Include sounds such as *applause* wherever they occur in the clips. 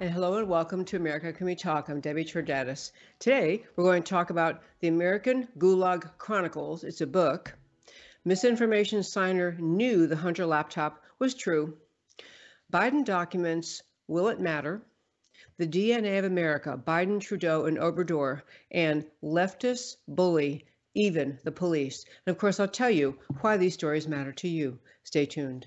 And hello and welcome to America Can We Talk? I'm Debbie Georgatos. Today, we're going to talk about the American Gulag Chronicles. It's a book. Misinformation signer knew the Hunter laptop was true. Biden documents Will It Matter? The DNA of America, Biden, Trudeau, and Obrador, and leftists bully even the police. And of course, I'll tell you why these stories matter to you. Stay tuned.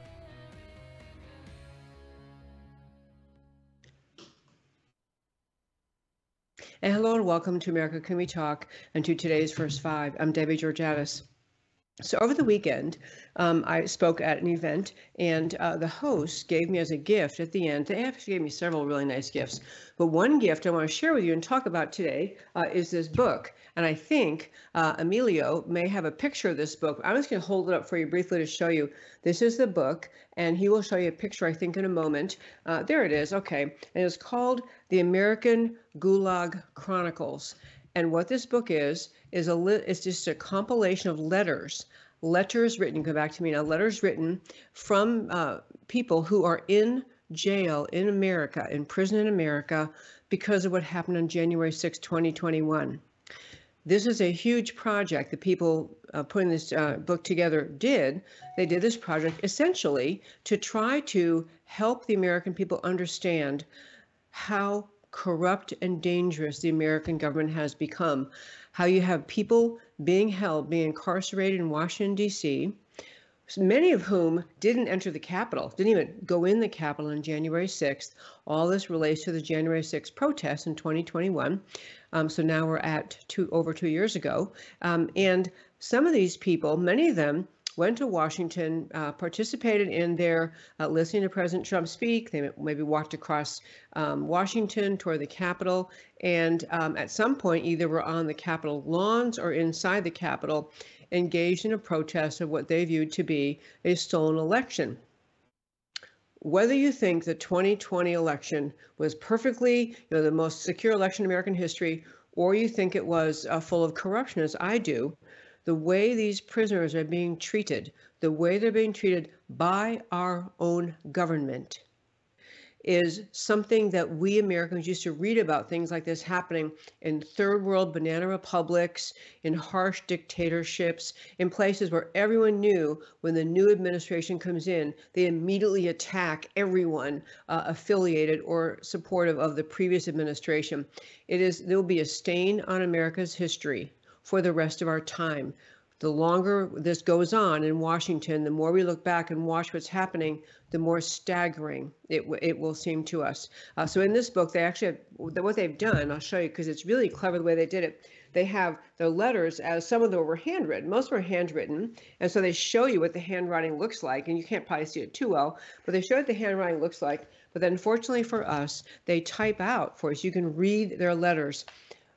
And hello and welcome to America Can We Talk and to today's First Five. I'm Debbie Georgatos. So over the weekend, um, I spoke at an event, and uh, the host gave me as a gift at the end. They actually gave me several really nice gifts, but one gift I want to share with you and talk about today uh, is this book. And I think uh, Emilio may have a picture of this book. I'm just going to hold it up for you briefly to show you. This is the book, and he will show you a picture, I think, in a moment. Uh, there it is. Okay, and it's called The American Gulag Chronicles. And what this book is is a li- it's just a compilation of letters, letters written. Come back to me now. Letters written from uh, people who are in jail in America, in prison in America, because of what happened on January 6, 2021. This is a huge project. The people uh, putting this uh, book together did. They did this project essentially to try to help the American people understand how corrupt and dangerous the American government has become. How you have people being held, being incarcerated in Washington, D.C., many of whom didn't enter the Capitol, didn't even go in the Capitol on January 6th. All this relates to the January 6th protests in 2021. Um, so now we're at two over two years ago. Um, and some of these people, many of them, went to Washington, uh, participated in their uh, listening to President Trump speak. They maybe walked across um, Washington toward the Capitol, and um, at some point, either were on the Capitol lawns or inside the Capitol, engaged in a protest of what they viewed to be a stolen election. Whether you think the 2020 election was perfectly, you know, the most secure election in American history, or you think it was uh, full of corruption, as I do, the way these prisoners are being treated, the way they're being treated by our own government, is something that we Americans used to read about things like this happening in third world banana republics, in harsh dictatorships, in places where everyone knew when the new administration comes in, they immediately attack everyone uh, affiliated or supportive of the previous administration. It is there will be a stain on America's history for the rest of our time. The longer this goes on in Washington, the more we look back and watch what's happening, the more staggering it, it will seem to us. Uh, so in this book, they actually have what they've done. I'll show you because it's really clever the way they did it. They have the letters as some of them were handwritten. Most were handwritten, and so they show you what the handwriting looks like. And you can't probably see it too well, but they show what the handwriting looks like. But then, fortunately for us, they type out for us. You can read their letters.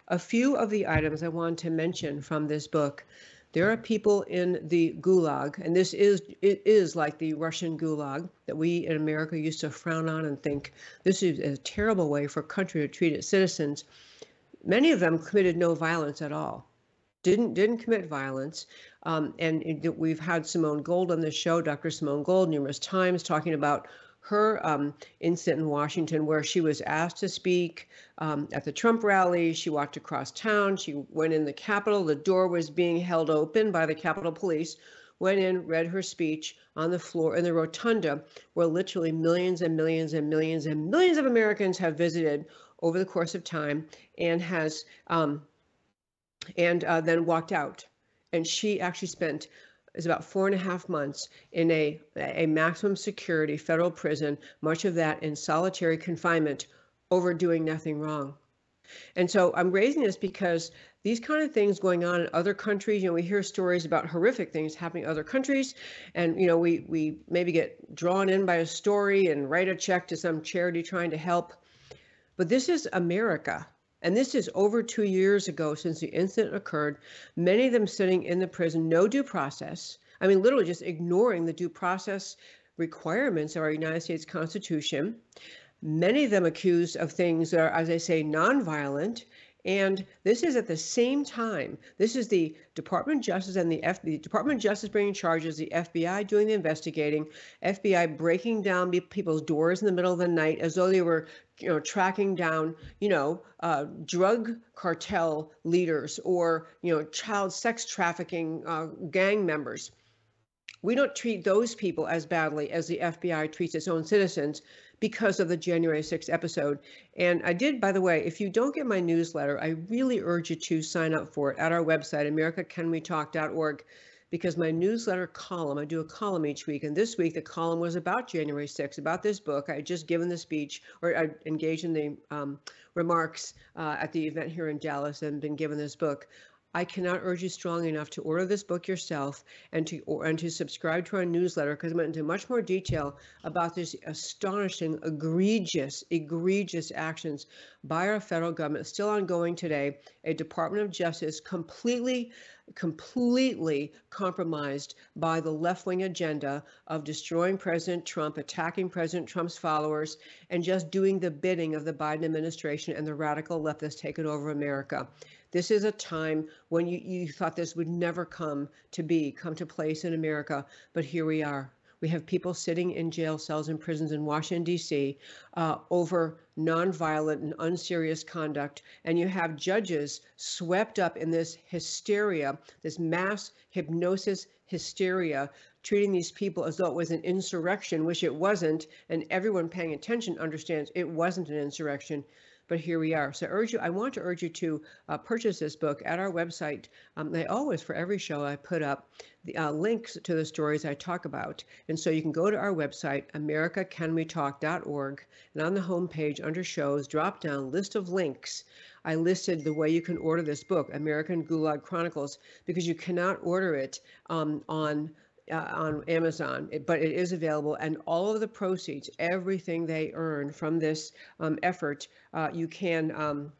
A few of the items I want to mention from this book. There are people in the gulag, and this is it is like the Russian gulag that we in America used to frown on and think this is a terrible way for a country to treat its citizens. Many of them committed no violence at all. Didn't didn't commit violence, um, and it, we've had Simone Gold on the show, Dr. Simone Gold, numerous times talking about her um, incident in Washington where she was asked to speak um, at the Trump rally. She walked across town. She went in the Capitol. The door was being held open by the Capitol Police. Went in, read her speech on the floor in the rotunda, where literally millions and millions and millions and millions of Americans have visited over the course of time, and has um, and uh, then walked out. And she actually spent is about four and a half months in a, a maximum security federal prison, much of that in solitary confinement over doing nothing wrong. And so I'm raising this because these kind of things going on in other countries, you know, we hear stories about horrific things happening in other countries, and you know, we we maybe get drawn in by a story and write a check to some charity trying to help. But this is America. And this is over two years ago since the incident occurred. Many of them sitting in the prison, no due process. I mean, literally just ignoring the due process requirements of our United States Constitution. Many of them accused of things that are, as I say, nonviolent and this is at the same time, this is the Department of Justice and the, F, the Department of Justice bringing charges, the FBI doing the investigating, FBI breaking down people's doors in the middle of the night as though they were, you know, tracking down, you know, uh, drug cartel leaders or, you know, child sex trafficking uh, gang members. We don't treat those people as badly as the FBI treats its own citizens because of the January 6th episode. And I did, by the way, if you don't get my newsletter, I really urge you to sign up for it at our website, americacanwetalk.org, because my newsletter column, I do a column each week. And this week, the column was about January 6th, about this book. I had just given the speech, or I engaged in the um, remarks uh, at the event here in Dallas and been given this book. I cannot urge you strongly enough to order this book yourself and to or, and to subscribe to our newsletter because I went into much more detail about this astonishing, egregious, egregious actions by our federal government still ongoing today. A Department of Justice completely completely compromised by the left wing agenda of destroying President Trump, attacking President Trump's followers, and just doing the bidding of the Biden administration and the radical left that's taken over America. This is a time when you, you thought this would never come to be, come to place in America, but here we are. We have people sitting in jail cells and prisons in Washington, D.C. Uh, over nonviolent and unserious conduct. And you have judges swept up in this hysteria, this mass hypnosis hysteria, treating these people as though it was an insurrection, which it wasn't. And everyone paying attention understands it wasn't an insurrection but here we are. So I urge you, I want to urge you to uh, purchase this book at our website. Um, I always, for every show, I put up the uh, links to the stories I talk about. And so you can go to our website, americacanwetalk.org, and on the homepage under shows, drop down list of links. I listed the way you can order this book, American Gulag Chronicles, because you cannot order it um, on uh, on Amazon, but it is available. And all of the proceeds, everything they earn from this um, effort, uh, you can um,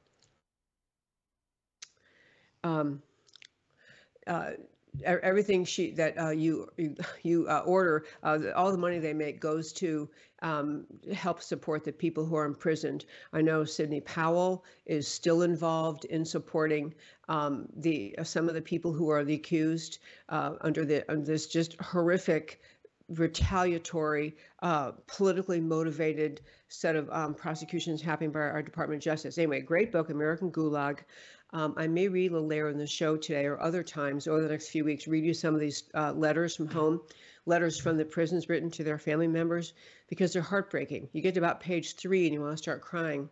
um, uh, everything she that uh, you you, you uh, order, uh, all the money they make goes to um, help support the people who are imprisoned. I know Sidney Powell is still involved in supporting um, the some of the people who are the accused uh, under the under this just horrific retaliatory, uh, politically motivated set of um, prosecutions happening by our Department of Justice. Anyway, great book, American Gulag. Um, I may read later in the show today or other times over the next few weeks, read you some of these uh, letters from home, letters from the prisons written to their family members, because they're heartbreaking. You get to about page three and you want to start crying.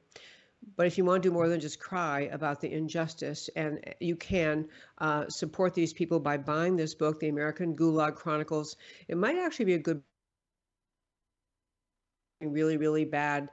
But if you want to do more than just cry about the injustice, and you can uh, support these people by buying this book, The American Gulag Chronicles, it might actually be a good really, really bad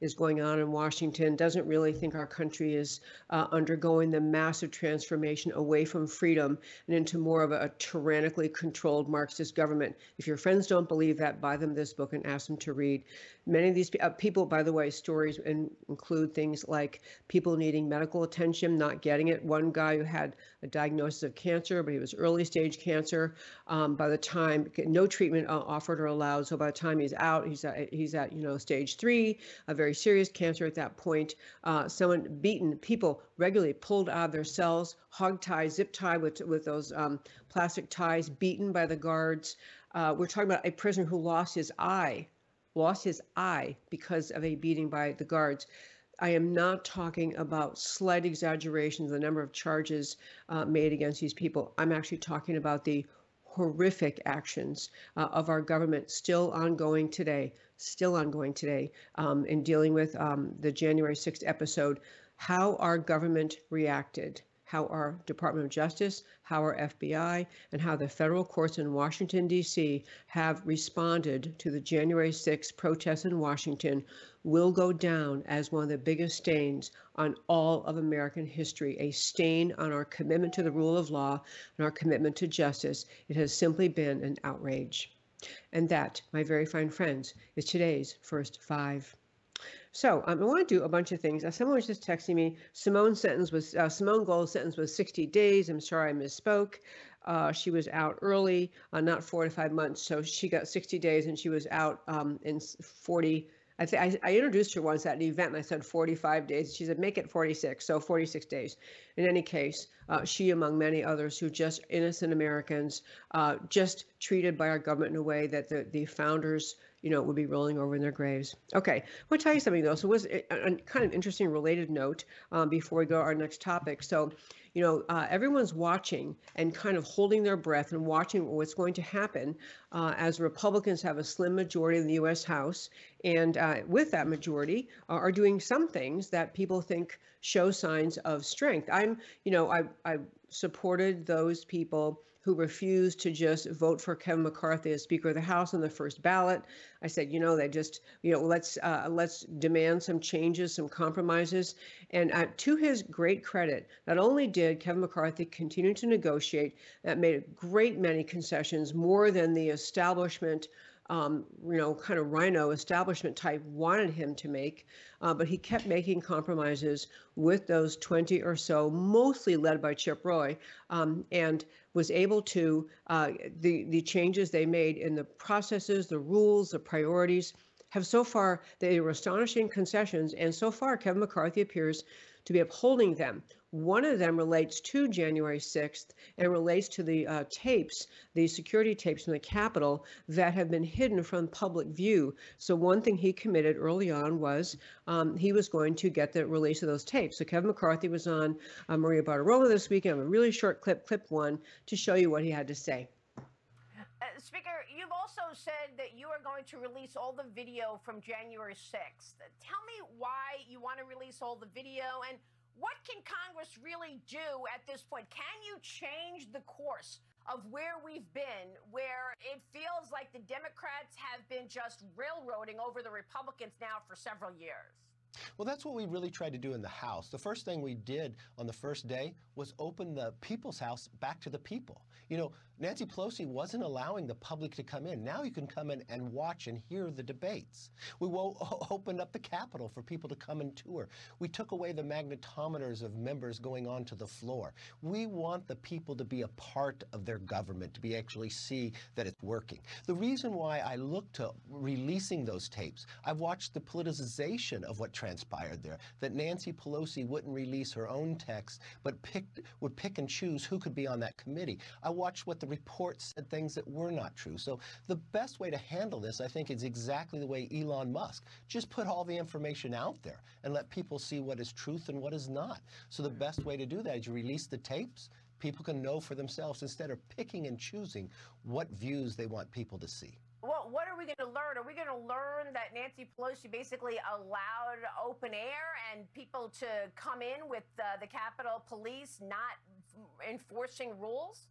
is going on in Washington doesn't really think our country is uh, undergoing the massive transformation away from freedom and into more of a, a, tyrannically controlled Marxist government. If your friends don't believe that, buy them this book and ask them to read. Many of these uh, people, by the way, stories in, include things like people needing medical attention, not getting it. One guy who had a diagnosis of cancer, but he was early stage cancer. Um, by the time no treatment uh, offered or allowed, so by the time he's out, he's at, he's at you know stage three, a very serious cancer at that point. Uh, someone beaten, people regularly pulled out of their cells, hog tied, zip tied with with those um, plastic ties, beaten by the guards. Uh, we're talking about a prisoner who lost his eye, lost his eye because of a beating by the guards. I am not talking about slight exaggerations, the number of charges uh, made against these people. I'm actually talking about the horrific actions uh, of our government still ongoing today, still ongoing today um, in dealing with um, the January 6th episode, how our government reacted how our Department of Justice, how our FBI, and how the federal courts in Washington, D.C. have responded to the January 6th protests in Washington will go down as one of the biggest stains on all of American history, a stain on our commitment to the rule of law and our commitment to justice. It has simply been an outrage. And that, my very fine friends, is today's first five. So um, I want to do a bunch of things. Uh, someone was just texting me. Simone's sentence was uh, Simone Gold's sentence was 60 days. I'm sorry I misspoke. Uh, she was out early, uh, not four to five months. So she got 60 days, and she was out um, in 40. I, th- I, I introduced her once at an event, and I said 45 days. She said make it 46, so 46 days. In any case, uh, she, among many others, who just innocent Americans, uh, just treated by our government in a way that the the founders you know, would be rolling over in their graves. Okay, I'll tell you something though. So it was a, a kind of interesting related note um, before we go to our next topic. So, you know, uh, everyone's watching and kind of holding their breath and watching what's going to happen uh, as Republicans have a slim majority in the U.S. House, and uh, with that majority, uh, are doing some things that people think show signs of strength. I'm, you know, I I supported those people who refused to just vote for Kevin McCarthy as Speaker of the House on the first ballot. I said, you know, they just, you know, let's uh, let's demand some changes, some compromises. And uh, to his great credit, not only did Kevin McCarthy continue to negotiate, that made a great many concessions, more than the establishment um, you know, kind of rhino establishment type wanted him to make, uh, but he kept making compromises with those 20 or so, mostly led by Chip Roy, um, and was able to, uh, the, the changes they made in the processes, the rules, the priorities, have so far, they were astonishing concessions, and so far Kevin McCarthy appears to be upholding them. One of them relates to January 6th and relates to the uh, tapes, the security tapes from the Capitol that have been hidden from public view. So one thing he committed early on was um, he was going to get the release of those tapes. So Kevin McCarthy was on uh, Maria Bartiromo this weekend, a really short clip, clip one, to show you what he had to say. Uh, Speaker, you've also said that you are going to release all the video from January 6th. Tell me why you want to release all the video and what can Congress really do at this point? Can you change the course of where we've been, where it feels like the Democrats have been just railroading over the Republicans now for several years? Well, that's what we really tried to do in the House. The first thing we did on the first day was open the People's House back to the people. You know, Nancy Pelosi wasn't allowing the public to come in. Now you can come in and watch and hear the debates. We *laughs* opened up the Capitol for people to come and tour. We took away the magnetometers of members going onto the floor. We want the people to be a part of their government, to be actually see that it's working. The reason why I look to releasing those tapes, I've watched the politicization of what transpired there, that Nancy Pelosi wouldn't release her own text, but picked, would pick and choose who could be on that committee. I watched what the reports said things that were not true. So the best way to handle this, I think, is exactly the way Elon Musk. Just put all the information out there and let people see what is truth and what is not. So the best way to do that is you release the tapes, people can know for themselves instead of picking and choosing what views they want people to see. Well, what are we going to learn? Are we going to learn that Nancy Pelosi basically allowed open air and people to come in with uh, the Capitol Police not enforcing rules?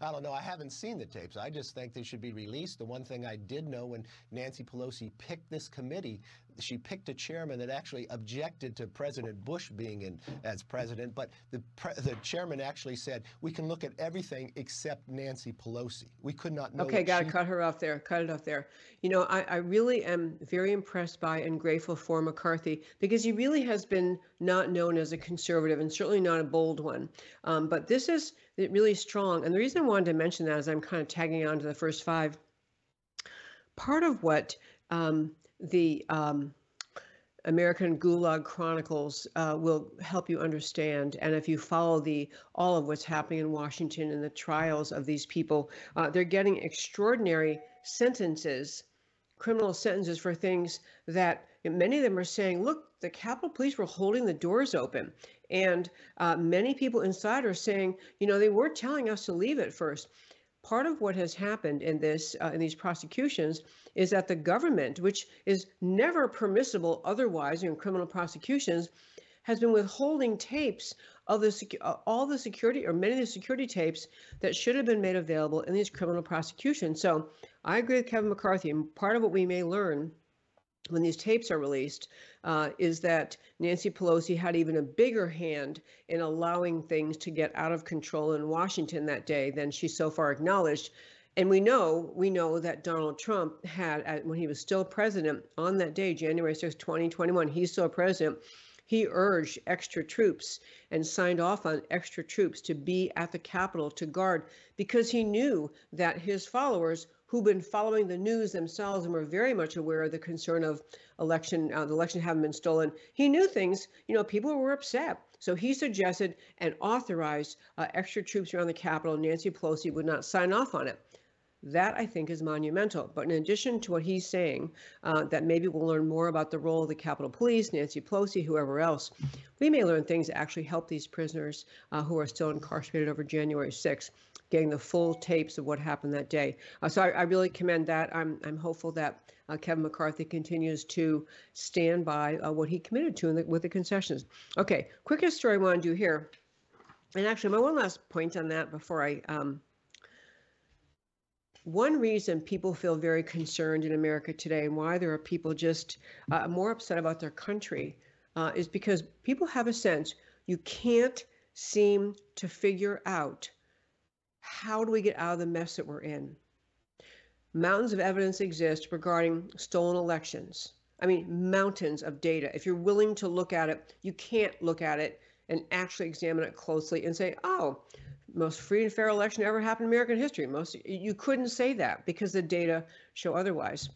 I don't know. I haven't seen the tapes. I just think they should be released. The one thing I did know when Nancy Pelosi picked this committee, she picked a chairman that actually objected to President Bush being in as president, but the, the chairman actually said, we can look at everything except Nancy Pelosi. We could not know. Okay, got to cut her off there. Cut it off there. You know, I, I really am very impressed by and grateful for McCarthy because he really has been not known as a conservative and certainly not a bold one. Um, but this is really strong. And the reason I wanted to mention that is I'm kind of tagging on to the first five. Part of what um, the um, American Gulag Chronicles uh, will help you understand. And if you follow the all of what's happening in Washington and the trials of these people, uh, they're getting extraordinary sentences, criminal sentences for things that many of them are saying, look, the Capitol Police were holding the doors open. And uh, many people inside are saying, you know, they were telling us to leave at first part of what has happened in this uh, in these prosecutions is that the government, which is never permissible otherwise in criminal prosecutions, has been withholding tapes of the uh, all the security or many of the security tapes that should have been made available in these criminal prosecutions. So I agree with Kevin McCarthy, and part of what we may learn when these tapes are released uh, is that Nancy Pelosi had even a bigger hand in allowing things to get out of control in Washington that day than she so far acknowledged. And we know we know that Donald Trump had when he was still president on that day, January 6, 2021, he's still president. He urged extra troops and signed off on extra troops to be at the Capitol to guard because he knew that his followers who've been following the news themselves and were very much aware of the concern of election, uh, the election having been stolen. He knew things, you know, people were upset. So he suggested and authorized uh, extra troops around the Capitol. Nancy Pelosi would not sign off on it. That I think is monumental. But in addition to what he's saying, uh, that maybe we'll learn more about the role of the Capitol Police, Nancy Pelosi, whoever else, we may learn things that actually help these prisoners uh, who are still incarcerated over January 6th getting the full tapes of what happened that day. Uh, so I, I, really commend that. I'm, I'm hopeful that uh, Kevin McCarthy continues to stand by uh, what he committed to the, with the concessions. Okay, quickest story I want to do here. And actually, my one last point on that before I. Um, one reason people feel very concerned in America today and why there are people just uh, more upset about their country uh, is because people have a sense you can't seem to figure out how do we get out of the mess that we're in? Mountains of evidence exist regarding stolen elections. I mean, mountains of data. If you're willing to look at it, you can't look at it and actually examine it closely and say, oh, most free and fair election ever happened in American history. Most you couldn't say that because the data show otherwise.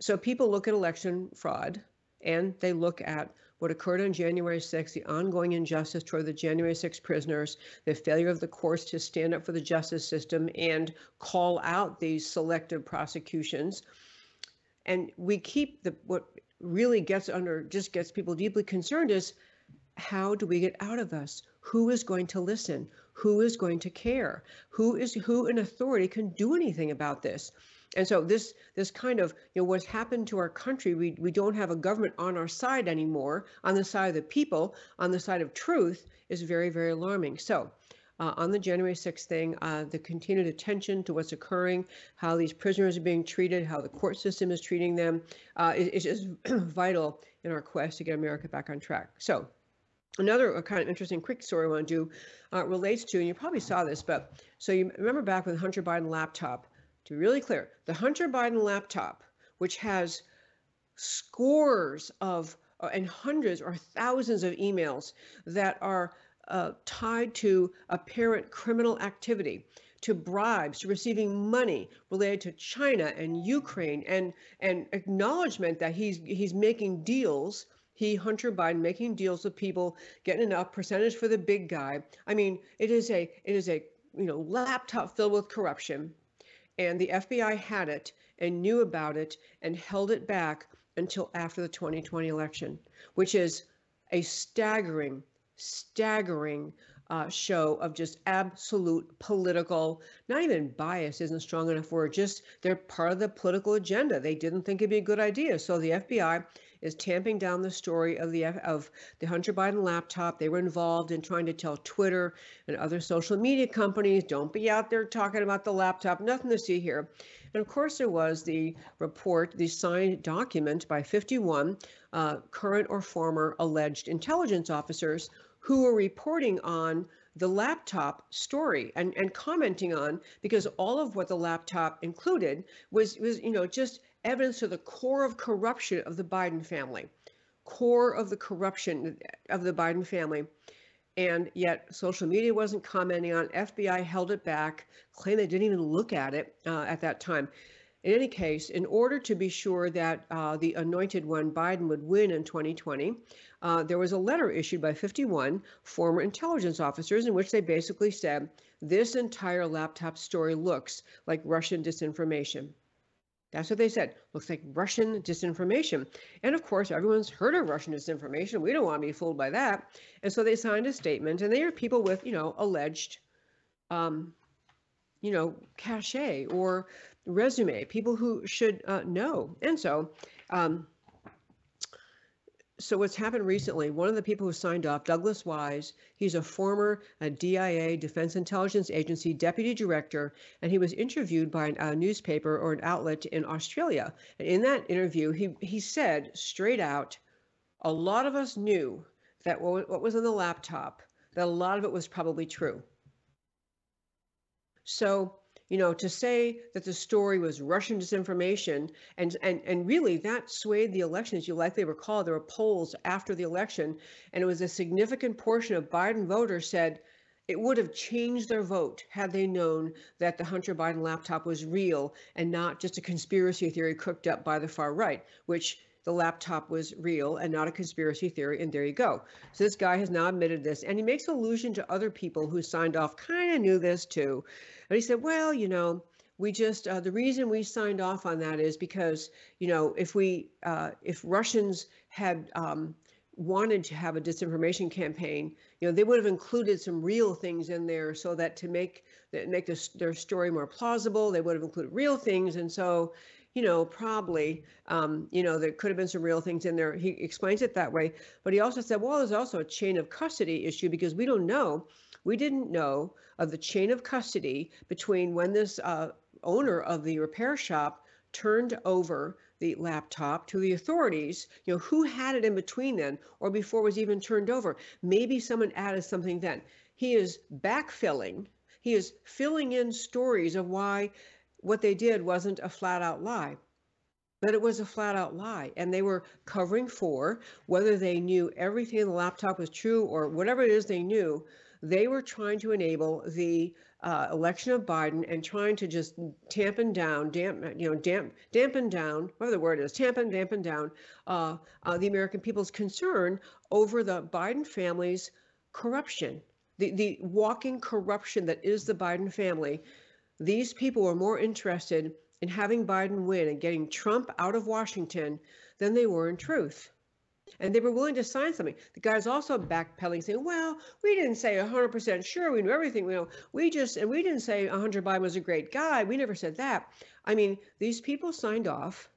So people look at election fraud and they look at what occurred on January 6th, the ongoing injustice toward the January 6th prisoners, the failure of the courts to stand up for the justice system and call out these selective prosecutions. And we keep the what really gets under just gets people deeply concerned is how do we get out of this? Who is going to listen? Who is going to care? Who is who in authority can do anything about this? And so this this kind of you know what's happened to our country, we we don't have a government on our side anymore, on the side of the people, on the side of truth, is very very alarming. So. Uh, on the January 6th thing, uh, the continued attention to what's occurring, how these prisoners are being treated, how the court system is treating them, uh, is, is *clears throat* vital in our quest to get America back on track. So, another kind of interesting quick story I want to do uh, relates to, and you probably saw this, but so you remember back with Hunter Biden laptop, to be really clear, the Hunter Biden laptop, which has scores of uh, and hundreds or thousands of emails that are uh, tied to apparent criminal activity, to bribes, to receiving money related to China and Ukraine, and and acknowledgement that he's he's making deals. He Hunter Biden making deals with people, getting enough percentage for the big guy. I mean, it is a it is a you know laptop filled with corruption and the FBI had it and knew about it and held it back until after the 2020 election, which is a staggering, staggering uh, show of just absolute political, not even bias isn't strong enough word, just they're part of the political agenda. They didn't think it'd be a good idea. So the FBI is tamping down the story of the of the Hunter Biden laptop. They were involved in trying to tell Twitter and other social media companies, don't be out there talking about the laptop. Nothing to see here. And of course, there was the report, the signed document by 51 uh, current or former alleged intelligence officers who were reporting on the laptop story and, and commenting on because all of what the laptop included was was you know just evidence to the core of corruption of the Biden family, core of the corruption of the Biden family. And yet, social media wasn't commenting on. FBI held it back, claimed they didn't even look at it uh, at that time. In any case, in order to be sure that uh, the anointed one, Biden, would win in 2020, uh, there was a letter issued by 51 former intelligence officers in which they basically said this entire laptop story looks like Russian disinformation. That's what they said. Looks like Russian disinformation. And of course, everyone's heard of Russian disinformation. We don't want to be fooled by that. And so they signed a statement, and they are people with, you know, alleged, um, you know, cachet or resume, people who should uh, know. And so um, so what's happened recently, one of the people who signed off, Douglas Wise, he's a former uh, DIA, Defense Intelligence Agency deputy director, and he was interviewed by an, a newspaper or an outlet in Australia. And in that interview, he, he said straight out, a lot of us knew that what, what was on the laptop, that a lot of it was probably true. So you know, to say that the story was Russian disinformation and and and really that swayed the election, as you likely recall, there were polls after the election, and it was a significant portion of Biden voters said it would have changed their vote had they known that the Hunter Biden laptop was real and not just a conspiracy theory cooked up by the far right, which the laptop was real and not a conspiracy theory, and there you go. So this guy has now admitted this, and he makes allusion to other people who signed off, kind of knew this too. And he said, well, you know, we just uh, the reason we signed off on that is because you know if we uh, if Russians had um, wanted to have a disinformation campaign, you know they would have included some real things in there so that to make that make this, their story more plausible, they would have included real things, and so you know probably um, you know there could have been some real things in there. He explains it that way, but he also said, well, there's also a chain of custody issue because we don't know we didn't know of the chain of custody between when this uh, owner of the repair shop turned over the laptop to the authorities you know who had it in between then or before it was even turned over maybe someone added something then he is backfilling he is filling in stories of why what they did wasn't a flat out lie but it was a flat out lie and they were covering for whether they knew everything in the laptop was true or whatever it is they knew they were trying to enable the uh, election of Biden and trying to just tampen down, damp, you know, damp, dampen down, whatever the word is, tampen, dampen down uh, uh, the American people's concern over the Biden family's corruption, the, the walking corruption that is the Biden family. These people were more interested in having Biden win and getting Trump out of Washington than they were in truth and they were willing to sign something. The guy's also backpedaling, saying, "Well, we didn't say 100% sure. We knew everything. You know, we just and we didn't say Hunter Biden was a great guy. We never said that. I mean, these people signed off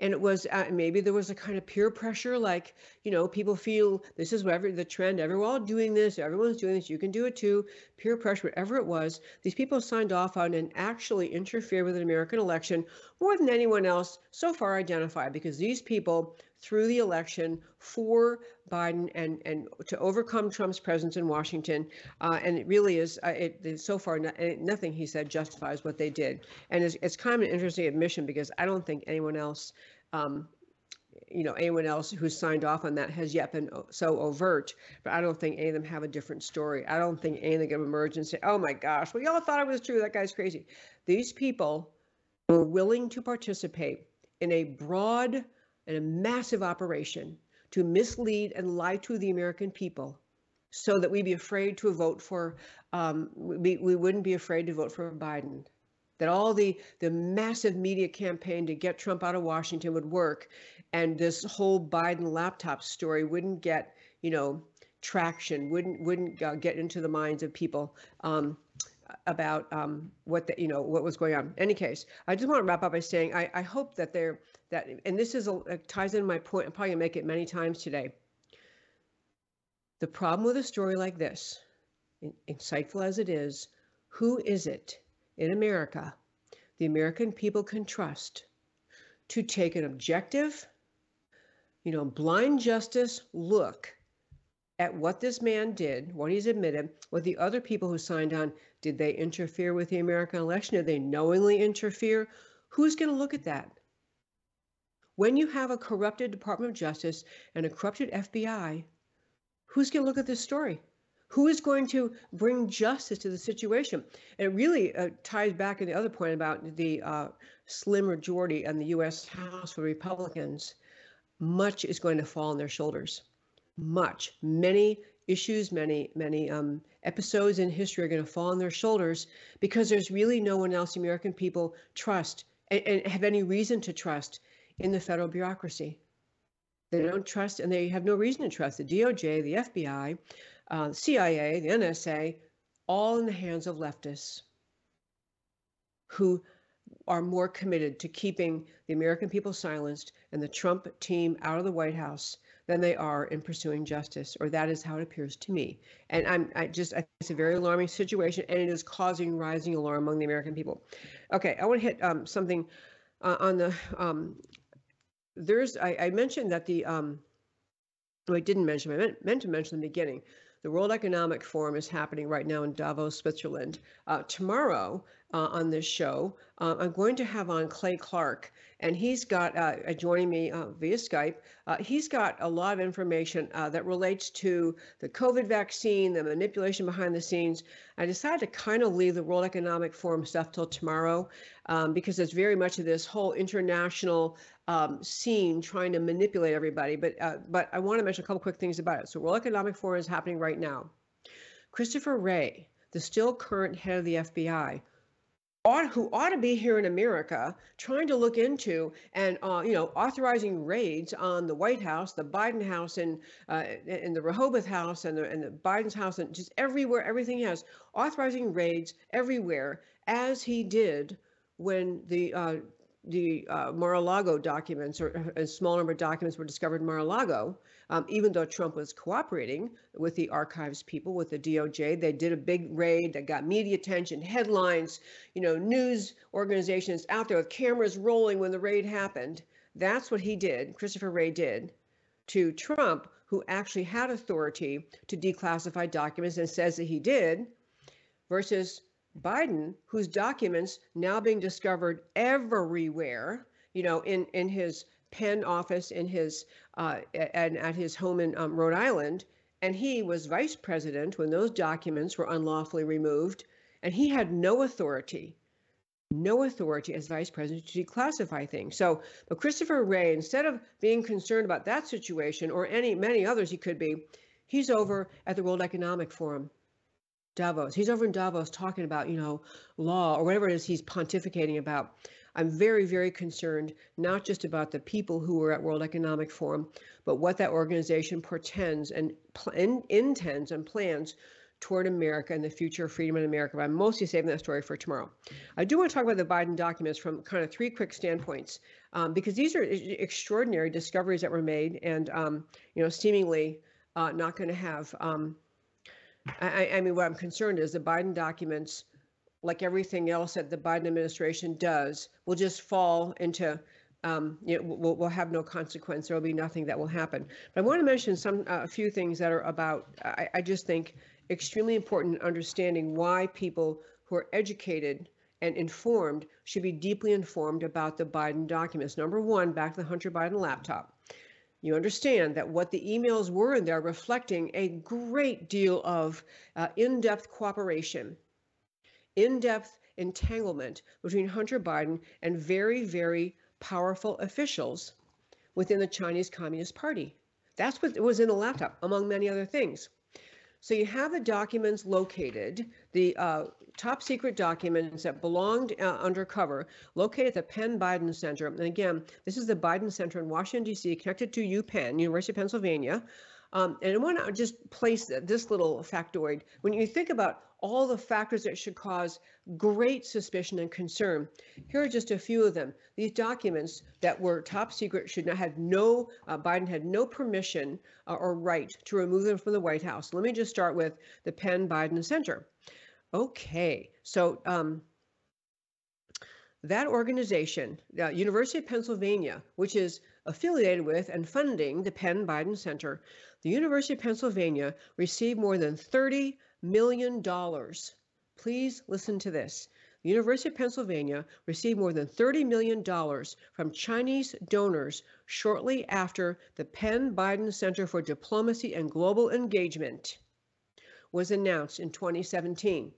and it was uh, maybe there was a kind of peer pressure like you know people feel this is whatever the trend everyone's all doing this everyone's doing this you can do it too. Peer pressure whatever it was these people signed off on and actually interfere with an american election more than anyone else so far identified because these people through the election for Biden and and to overcome Trump's presence in Washington. Uh, and it really is uh, it, so far not, nothing he said justifies what they did. And it's, it's kind of an interesting admission because I don't think anyone else. Um, you know, anyone else who's signed off on that has yet been so overt, but I don't think any of them have a different story. I don't think any of them emerge and say, "Oh my gosh, we all thought it was true. That guy's crazy." These people were willing to participate in a broad and a massive operation to mislead and lie to the American people so that we'd be afraid to vote for, um, we, we wouldn't be afraid to vote for Biden. That all the, the massive media campaign to get Trump out of Washington would work, and this whole Biden laptop story wouldn't get, you know, traction, wouldn't wouldn't uh, get into the minds of people. Um, about um, what the, you know what was going on. In any case, I just want to wrap up by saying I, I hope that there that and this is a, ties in my point. I'm probably gonna make it many times today. The problem with a story like this, insightful as it is, who is it in America the American people can trust to take an objective, you know, blind justice look at what this man did, what he's admitted, what the other people who signed on, did they interfere with the American election? Did they knowingly interfere? Who's going to look at that? When you have a corrupted Department of Justice and a corrupted FBI, who's going to look at this story? Who is going to bring justice to the situation? And it really uh, ties back to the other point about the uh, slim majority in the U.S. House for Republicans. Much is going to fall on their shoulders much. Many issues, many, many um, episodes in history are going to fall on their shoulders because there's really no one else the American people trust and, and have any reason to trust in the federal bureaucracy. They don't trust and they have no reason to trust the DOJ, the FBI, uh, CIA, the NSA, all in the hands of leftists who are more committed to keeping the American people silenced and the Trump team out of the White House than they are in pursuing justice, or that is how it appears to me. And I'm I just I it's a very alarming situation, and it is causing rising alarm among the American people. Okay, I want to hit um, something uh, on the. Um, there's I, I, mentioned that the um, oh, I didn't mention I meant, meant to mention in the beginning. The World Economic Forum is happening right now in Davos, Switzerland. Uh, tomorrow, uh, on this show. Uh, I'm going to have on Clay Clark, and he's got uh, uh joining me uh, via Skype. Uh, he's got a lot of information that relates to the COVID vaccine, the manipulation behind the scenes. I decided to kind of leave the World Economic Forum stuff till tomorrow um, because there's very much of this whole international um, scene trying to manipulate everybody. But but I want to mention a couple quick things about it. So World Economic Forum is happening right now. Christopher Wray, the still current head of the FBI, ought, who ought to be here in America trying to look into and uh, you know authorizing raids on the White House, the Biden house, and uh, the Rehoboth house, and the and the Biden's house, and just everywhere, everything he has, authorizing raids everywhere, as he did when the uh, the uh, Mar-a-Lago documents or a small number of documents were discovered in Mar-a-Lago, um, even though Trump was cooperating with the archives people, with the DOJ, they did a big raid that got media attention, headlines, you know, news organizations out there with cameras rolling when the raid happened. That's what he did, Christopher Wray did to Trump, who actually had authority to declassify documents and says that he did, versus Biden, whose documents now being discovered everywhere, you know, in, in his Penn office in his uh, and at his home in um, Rhode Island, and he was vice president when those documents were unlawfully removed, and he had no authority, no authority as vice president to declassify things. So, but Christopher Wray, instead of being concerned about that situation or any many others he could be, he's over at the World Economic Forum. Davos. He's over in Davos talking about, you know, law or whatever it is he's pontificating about. I'm very, very concerned, not just about the people who were at World Economic Forum, but what that organization portends and pl- intends and plans toward America and the future of freedom in America. But I'm mostly saving that story for tomorrow. I do want to talk about the Biden documents from kind of three quick standpoints, um, because these are extraordinary discoveries that were made, and um, you know, seemingly uh, not going to have. Um, I, I mean, what I'm concerned is the Biden documents like everything else that the Biden administration does, will just fall into, um, you know, will, will have no consequence. There will be nothing that will happen. But I want to mention some uh, a few things that are about. I, I just think extremely important in understanding why people who are educated and informed should be deeply informed about the Biden documents. Number one, back to the Hunter Biden laptop. You understand that what the emails were in there reflecting a great deal of uh, in-depth cooperation in depth entanglement between Hunter Biden and very, very powerful officials within the Chinese Communist Party. That's what was in the laptop, among many other things. So you have the documents located, the uh, top secret documents that belonged uh, undercover, located at the Penn Biden Center. And again, this is the Biden Center in Washington, D.C., connected to UPenn, University of Pennsylvania. Um, and I want to just place this little factoid. When you think about all the factors that should cause great suspicion and concern, here are just a few of them. These documents that were top secret should not have no, uh, Biden had no permission uh, or right to remove them from the White House. Let me just start with the Penn Biden Center. Okay, so um, that organization, the University of Pennsylvania, which is affiliated with and funding the Penn Biden Center, the University of Pennsylvania received more than $30 million. dollars. Please listen to this. The University of Pennsylvania received more than $30 million from Chinese donors shortly after the Penn Biden Center for Diplomacy and Global Engagement was announced in 2017.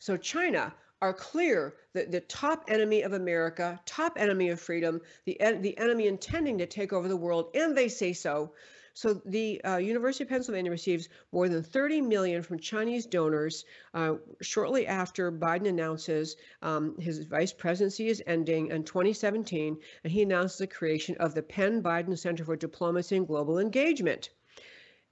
So China are clear that the top enemy of America, top enemy of freedom, the, the enemy intending to take over the world, and they say so. So the uh, University of Pennsylvania receives more than 30 million from Chinese donors uh, shortly after Biden announces um, his vice presidency is ending in 2017, and he announces the creation of the Penn Biden Center for Diplomacy and Global Engagement.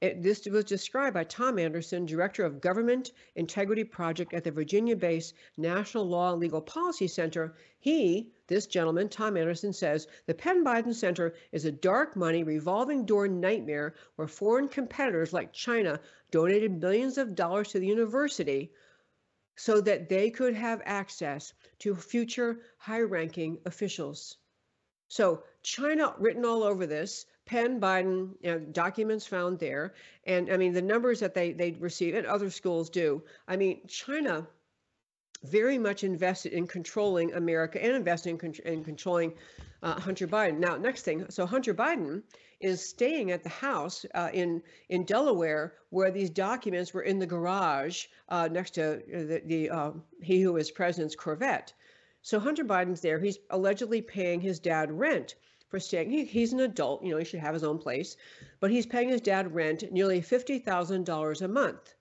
It, this was described by Tom Anderson, Director of Government Integrity Project at the Virginia based National Law and Legal Policy Center. He, this gentleman, Tom Anderson, says the Penn Biden Center is a dark money revolving door nightmare where foreign competitors like China donated millions of dollars to the university so that they could have access to future high ranking officials. So, China written all over this, Penn Biden you know, documents found there, and I mean the numbers that they they receive and other schools do. I mean China very much invested in controlling America and investing in, in controlling uh, Hunter Biden. Now, next thing, so Hunter Biden is staying at the house uh, in in Delaware where these documents were in the garage uh, next to uh, the, the uh, he who is president's Corvette. So Hunter Biden's there. He's allegedly paying his dad rent for staying. He, he's an adult, you know, he should have his own place, but he's paying his dad rent nearly fifty thousand dollars a month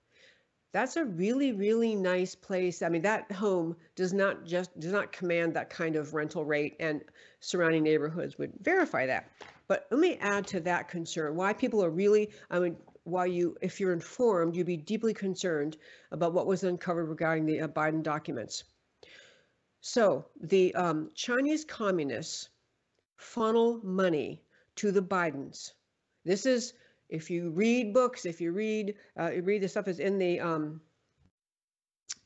that's a really really nice place. I mean that home does not just does not command that kind of rental rate and surrounding neighborhoods would verify that. But let me add to that concern. Why people are really i mean why you if you're informed you'd be deeply concerned about what was uncovered regarding the uh, biden documents. So the um, chinese communists funnel money to the bidens. This is if you read books, if you read uh, you read the stuff that's in the um,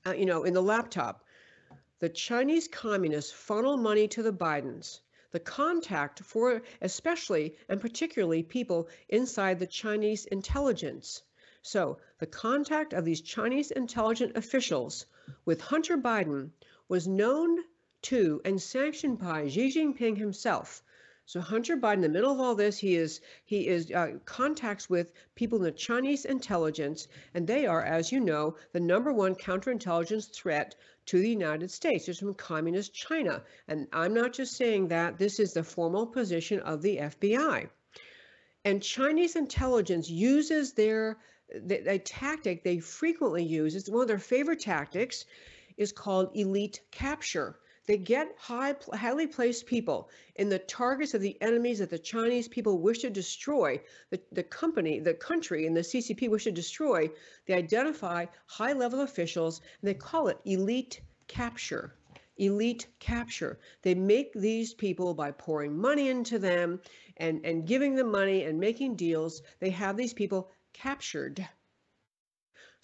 uh, you know in the laptop, the Chinese communists funnel money to the Bidens. The contact for especially and particularly people inside the Chinese intelligence. So the contact of these Chinese intelligent officials with Hunter Biden was known to and sanctioned by Xi Jinping himself so Hunter Biden, in the middle of all this, he is he is uh, contacts with people in the Chinese intelligence, and they are, as you know, the number one counterintelligence threat to the United States. It's from communist China, and I'm not just saying that. This is the formal position of the FBI. And Chinese intelligence uses their the, the tactic they frequently use. It's one of their favorite tactics, is called elite capture. They get high, highly placed people in the targets of the enemies that the Chinese people wish to destroy, the, the company, the country, and the CCP wish to destroy. They identify high level officials and they call it elite capture. Elite capture. They make these people by pouring money into them and, and giving them money and making deals. They have these people captured.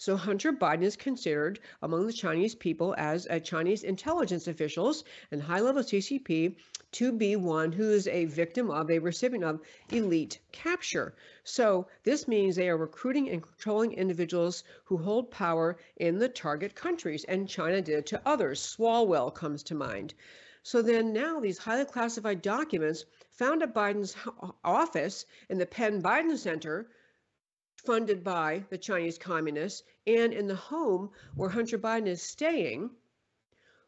So Hunter Biden is considered among the Chinese people as a Chinese intelligence officials and high-level CCP to be one who is a victim of, a recipient of elite capture. So this means they are recruiting and controlling individuals who hold power in the target countries, and China did to others. Swalwell comes to mind. So then now these highly classified documents found at Biden's office in the Penn Biden Center funded by the Chinese communists, and in the home where Hunter Biden is staying,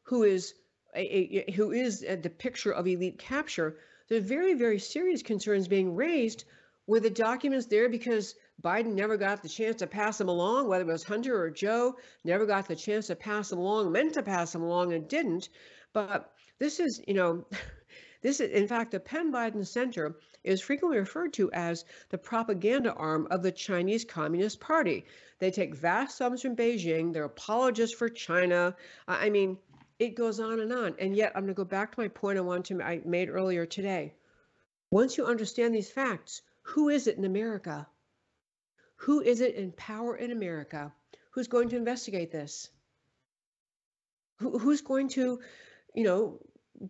who is a, a, who is uh, the picture of elite capture, there are very, very serious concerns being raised with the documents there because Biden never got the chance to pass them along, whether it was Hunter or Joe, never got the chance to pass them along, meant to pass them along and didn't. But this is, you know, *laughs* this is, in fact, the Penn Biden Center is frequently referred to as the propaganda arm of the Chinese Communist Party. They take vast sums from Beijing. They're apologists for China. I mean, it goes on and on. And yet, I'm going to go back to my point I wanted to I made earlier today. Once you understand these facts, who is it in America? Who is it in power in America who's going to investigate this? Who, who's going to, you know,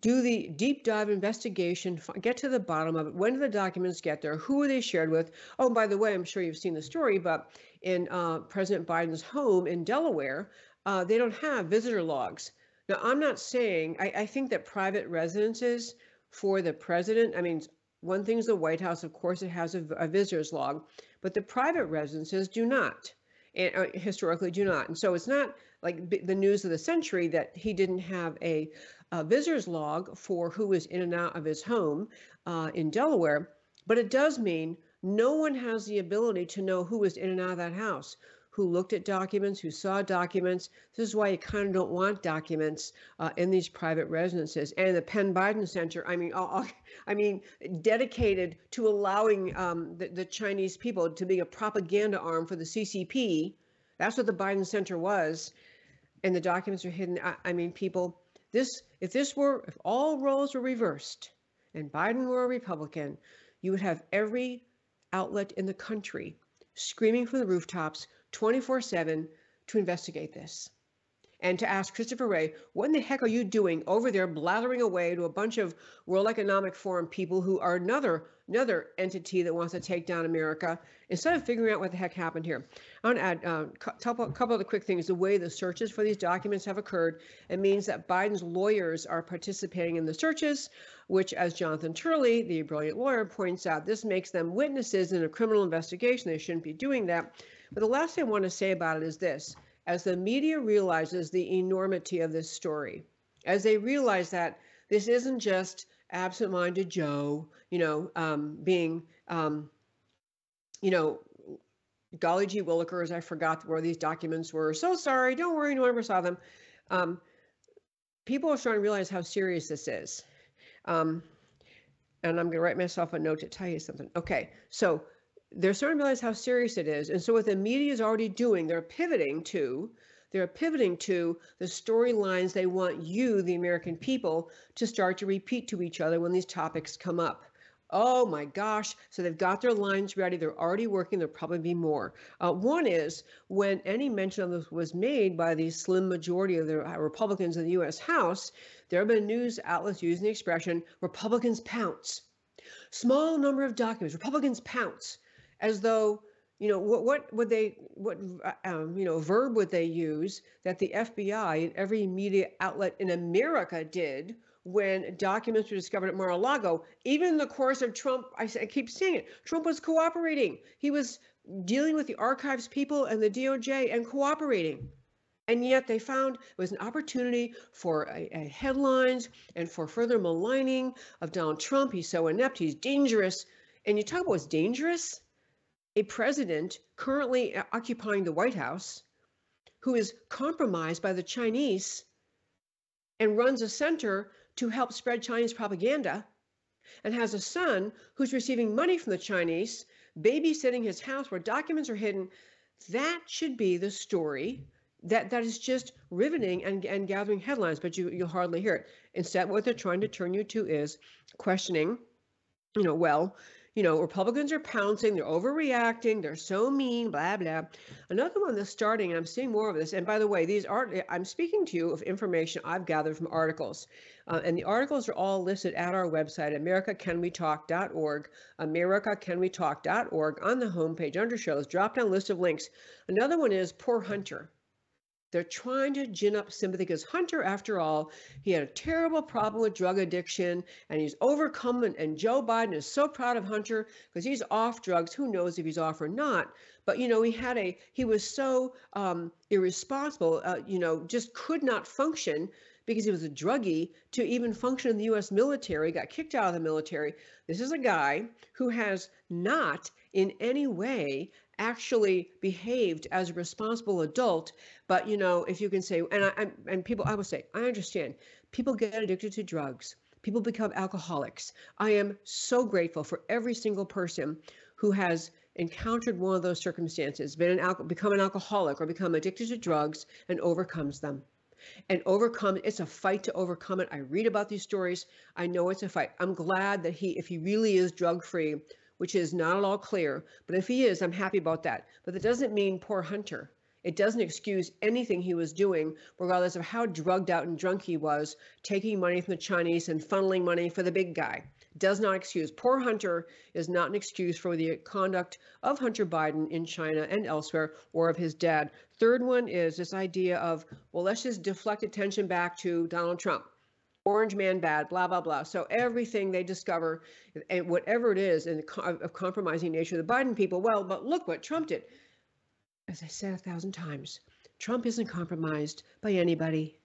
do the deep dive investigation, get to the bottom of it. When do the documents get there? Who are they shared with? Oh, by the way, I'm sure you've seen the story, but in uh, President Biden's home in Delaware, uh, they don't have visitor logs. Now, I'm not saying, I, I think that private residences for the president, I mean, one thing is the White House, of course, it has a, a visitor's log, but the private residences do not, and uh, historically do not. And so it's not like the news of the century that he didn't have a a visitor's log for who is in and out of his home uh, in Delaware, but it does mean no one has the ability to know who is in and out of that house, who looked at documents, who saw documents. This is why you kind of don't want documents uh, in these private residences. And the Penn Biden Center, I mean, *laughs* I mean, dedicated to allowing um, the, the Chinese people to be a propaganda arm for the CCP. That's what the Biden Center was. And the documents are hidden. I, I mean, people this, if this were, if all roles were reversed and Biden were a Republican, you would have every outlet in the country screaming from the rooftops 24 7 to investigate this. And to ask Christopher Wray, what in the heck are you doing over there blathering away to a bunch of World Economic Forum people who are another another entity that wants to take down America instead of figuring out what the heck happened here? I want to add uh, a couple, couple of quick things. The way the searches for these documents have occurred, it means that Biden's lawyers are participating in the searches, which, as Jonathan Turley, the brilliant lawyer, points out, this makes them witnesses in a criminal investigation. They shouldn't be doing that. But the last thing I want to say about it is this as the media realizes the enormity of this story, as they realize that this isn't just absent-minded Joe, you know, um, being, um, you know, golly gee willikers, I forgot where these documents were. So sorry, don't worry, no one ever saw them. Um, people are starting to realize how serious this is. Um, and I'm going to write myself a note to tell you something. Okay, so they're starting to realize how serious it is. And so what the media is already doing, they're pivoting to, they're pivoting to the storylines they want you, the American people, to start to repeat to each other when these topics come up. Oh my gosh. So they've got their lines ready. They're already working. There'll probably be more. Uh, one is when any mention of this was made by the slim majority of the Republicans in the U.S. House, there have been news outlets using the expression Republicans pounce. Small number of documents, Republicans pounce as though you know what what would they what um, you know verb would they use that the FBI and every media outlet in America did when documents were discovered at Mar-a-Lago. Even in the course of Trump, I, I keep saying it, Trump was cooperating. He was dealing with the archives people and the DOJ and cooperating. And yet they found it was an opportunity for a, a headlines and for further maligning of Donald Trump. He's so inept, he's dangerous. And you talk about what's dangerous? A president currently occupying the White House who is compromised by the Chinese and runs a center to help spread Chinese propaganda and has a son who's receiving money from the Chinese, babysitting his house where documents are hidden. That should be the story that, that is just riveting and, and gathering headlines, but you, you'll hardly hear it. Instead, what they're trying to turn you to is questioning, you know, well, you know, Republicans are pouncing, they're overreacting, they're so mean, blah, blah. Another one that's starting, and I'm seeing more of this. And by the way, these are, I'm speaking to you of information I've gathered from articles. Uh, and the articles are all listed at our website, americacanwetalk.org, americacanwetalk.org. On the homepage under shows, drop down list of links. Another one is Poor Hunter. They're trying to gin up sympathy because Hunter, after all, he had a terrible problem with drug addiction and he's overcome it. And Joe Biden is so proud of Hunter because he's off drugs. Who knows if he's off or not? But, you know, he had a, he was so um, irresponsible, uh, you know, just could not function because he was a druggie to even function in the US military, got kicked out of the military. This is a guy who has not in any way actually behaved as a responsible adult. But you know, if you can say, and I, and people, I will say, I understand. People get addicted to drugs. People become alcoholics. I am so grateful for every single person who has encountered one of those circumstances, been an al- become an alcoholic or become addicted to drugs and overcomes them. And overcome it's a fight to overcome it. I read about these stories. I know it's a fight. I'm glad that he if he really is drug free which is not at all clear. But if he is, I'm happy about that. But that doesn't mean poor Hunter. It doesn't excuse anything he was doing, regardless of how drugged out and drunk he was, taking money from the Chinese and funneling money for the big guy. Does not excuse. Poor Hunter is not an excuse for the conduct of Hunter Biden in China and elsewhere or of his dad. Third one is this idea of, well, let's just deflect attention back to Donald Trump orange man bad, blah, blah, blah. So everything they discover, and whatever it is, in the of compromising nature of the Biden people, well, but look what Trump did. As I said a thousand times, Trump isn't compromised by anybody.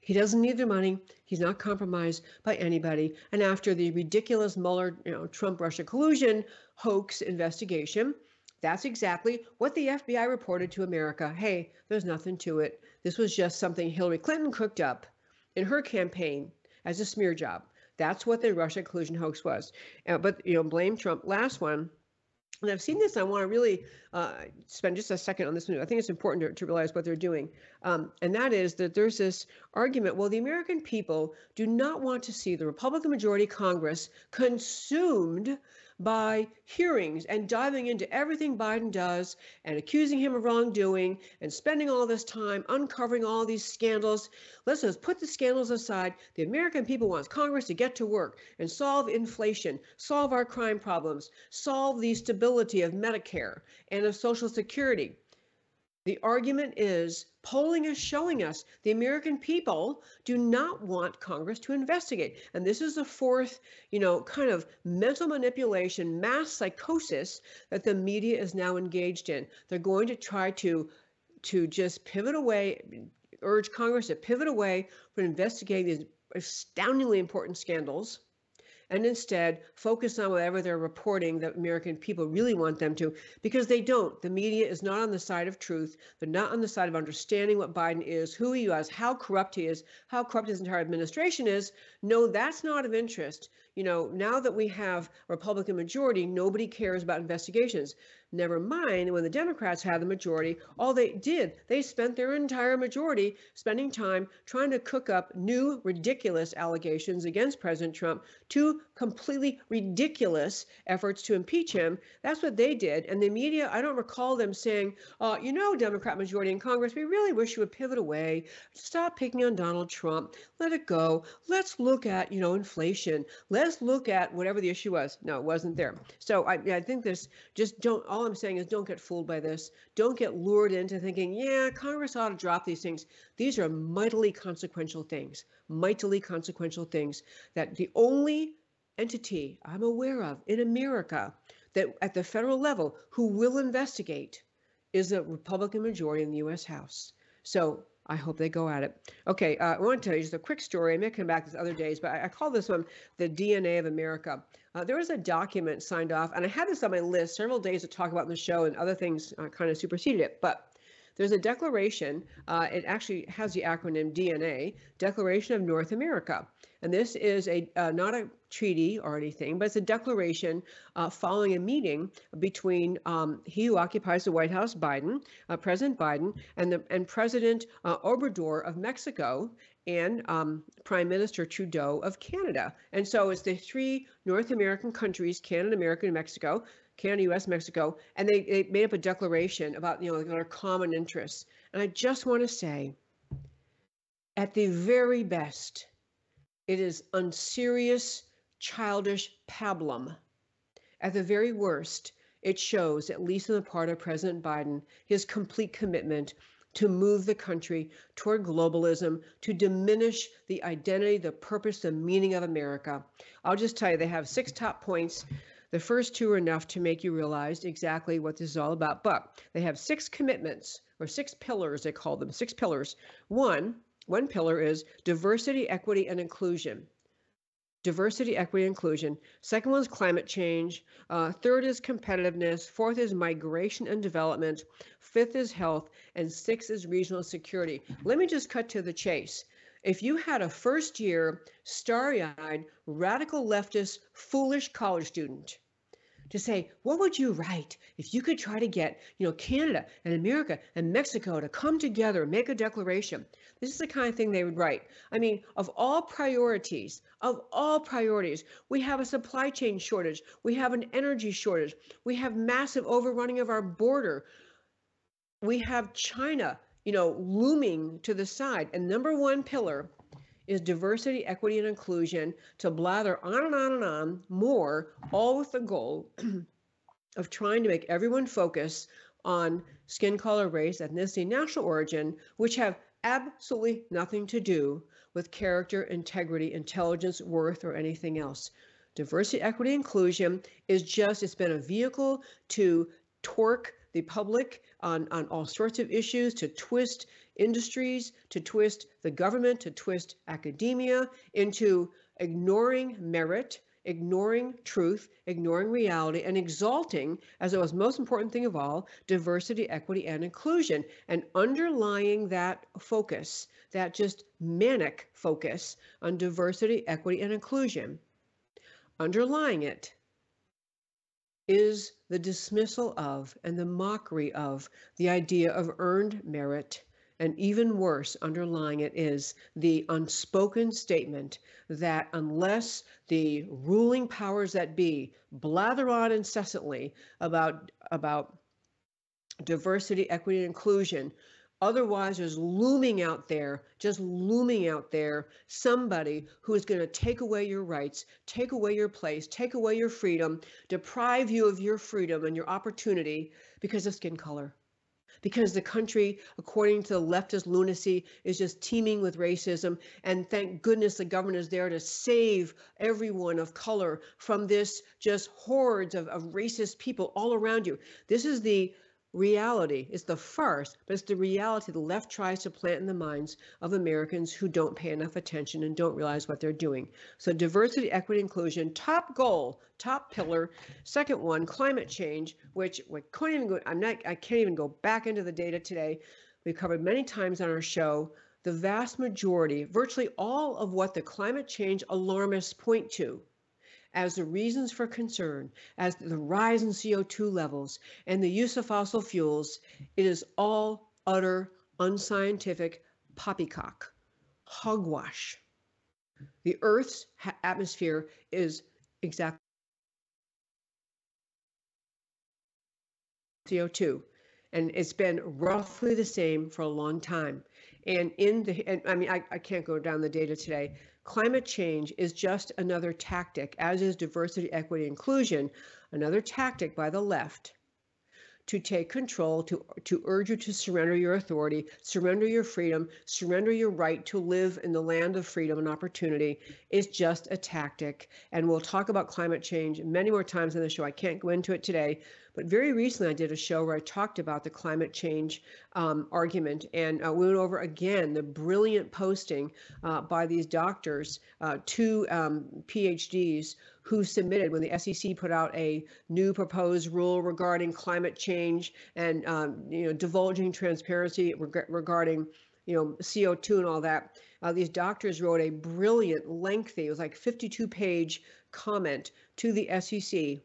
He doesn't need their money. He's not compromised by anybody. And after the ridiculous Mueller, you know, Trump Russia collusion hoax investigation, that's exactly what the FBI reported to America. Hey, there's nothing to it. This was just something Hillary Clinton cooked up in her campaign as a smear job. That's what the Russia collusion hoax was. Uh, but you know, blame Trump. Last one. And I've seen this. I want to really uh, spend just a second on this one. I think it's important to, to realize what they're doing. Um, and that is that there's this argument well, the American people do not want to see the Republican majority Congress consumed by hearings and diving into everything Biden does and accusing him of wrongdoing and spending all this time uncovering all these scandals. Let's just put the scandals aside. The American people wants Congress to get to work and solve inflation, solve our crime problems, solve the stability of Medicare and of Social Security. The argument is polling is showing us the American people do not want Congress to investigate. And this is the fourth, you know, kind of mental manipulation, mass psychosis that the media is now engaged in. They're going to try to to just pivot away, urge Congress to pivot away from investigating these astoundingly important scandals and instead focus on whatever they're reporting that American people really want them to, because they don't. The media is not on the side of truth. They're not on the side of understanding what Biden is, who he is, how corrupt he is, how corrupt his entire administration is. No, that's not of interest. You know, now that we have a Republican majority, nobody cares about investigations. Never mind when the Democrats had the majority, all they did, they spent their entire majority spending time trying to cook up new ridiculous allegations against President Trump, two completely ridiculous efforts to impeach him. That's what they did. And the media, I don't recall them saying, uh, you know, Democrat majority in Congress, we really wish you would pivot away, stop picking on Donald Trump, let it go. Let's look at, you know, inflation. Let's look at whatever the issue was. No, it wasn't there. So I, I think this just don't all I'm saying is don't get fooled by this. Don't get lured into thinking, yeah, Congress ought to drop these things. These are mightily consequential things, mightily consequential things that the only entity I'm aware of in America that at the federal level who will investigate is a Republican majority in the U.S. House. So I hope they go at it. Okay, uh, I want to tell you just a quick story. I may come back this other days, but I, I call this one the DNA of America. Uh, there was a document signed off, and I had this on my list several days to talk about in the show, and other things uh, kind of superseded it. But there's a declaration. Uh, it actually has the acronym DNA, Declaration of North America. And this is a uh, not a treaty or anything, but it's a declaration uh, following a meeting between um, he who occupies the White House, Biden, uh, President Biden, and the and President uh, Obrador of Mexico, and um, Prime Minister Trudeau of Canada. And so it's the three North American countries, Canada, America, and Mexico, Canada, U.S., Mexico, and they, they made up a declaration about you know their common interests. And I just want to say, at the very best, it is unserious, childish pablum. At the very worst, it shows, at least on the part of President Biden, his complete commitment to move the country toward globalism, to diminish the identity, the purpose, the meaning of America. I'll just tell you, they have six top points. The first two are enough to make you realize exactly what this is all about. But they have six commitments, or six pillars, they call them, six pillars. One, one pillar is diversity, equity, and inclusion. Diversity, equity, inclusion. Second one is climate change. Uh, third is competitiveness. Fourth is migration and development. Fifth is health. And sixth is regional security. Let me just cut to the chase. If you had a first year, starry eyed, radical leftist, foolish college student to say, what would you write if you could try to get, you know, Canada and America and Mexico to come together and make a declaration? This is the kind of thing they would write. I mean, of all priorities, of all priorities, we have a supply chain shortage, we have an energy shortage, we have massive overrunning of our border, we have China, you know, looming to the side. And number one pillar is diversity, equity, and inclusion to blather on and on and on more, all with the goal *clears throat* of trying to make everyone focus on skin color, race, ethnicity, national origin, which have absolutely nothing to do with character, integrity, intelligence, worth, or anything else. Diversity, equity, inclusion is just, it's been a vehicle to torque the public on, on all sorts of issues, to twist industries, to twist the government, to twist academia into ignoring merit, ignoring truth, ignoring reality, and exalting, as the most important thing of all, diversity, equity, and inclusion. And underlying that focus, that just manic focus on diversity, equity, and inclusion, underlying it is the dismissal of and the mockery of the idea of earned merit and even worse, underlying it is the unspoken statement that unless the ruling powers that be blather on incessantly about, about diversity, equity, and inclusion, Otherwise, there's looming out there, just looming out there, somebody who is going to take away your rights, take away your place, take away your freedom, deprive you of your freedom and your opportunity because of skin color because the country, according to the leftist lunacy, is just teeming with racism. And thank goodness the government is there to save everyone of color from this just hordes of, of racist people all around you. This is the reality. It's the farce, but it's the reality the left tries to plant in the minds of Americans who don't pay enough attention and don't realize what they're doing. So diversity, equity, inclusion, top goal, top pillar. Second one, climate change, which we couldn't even go, I'm not, I can't even go back into the data today. We've covered many times on our show. The vast majority, virtually all of what the climate change alarmists point to, as the reasons for concern, as the rise in CO2 levels and the use of fossil fuels, it is all utter unscientific poppycock, hogwash. The Earth's atmosphere is exactly CO2 and it's been roughly the same for a long time. And in the, and I mean, I, I can't go down the data today, Climate change is just another tactic, as is diversity, equity, inclusion, another tactic by the left to take control, to, to urge you to surrender your authority, surrender your freedom, surrender your right to live in the land of freedom and opportunity is just a tactic. And we'll talk about climate change many more times in the show. I can't go into it today, but very recently, I did a show where I talked about the climate change um, argument, and uh, we went over again the brilliant posting uh, by these doctors, uh, two um, PhDs who submitted when the SEC put out a new proposed rule regarding climate change and um, you know divulging transparency reg- regarding you know CO2 and all that. Uh, these doctors wrote a brilliant, lengthy, it was like 52 page comment to the SEC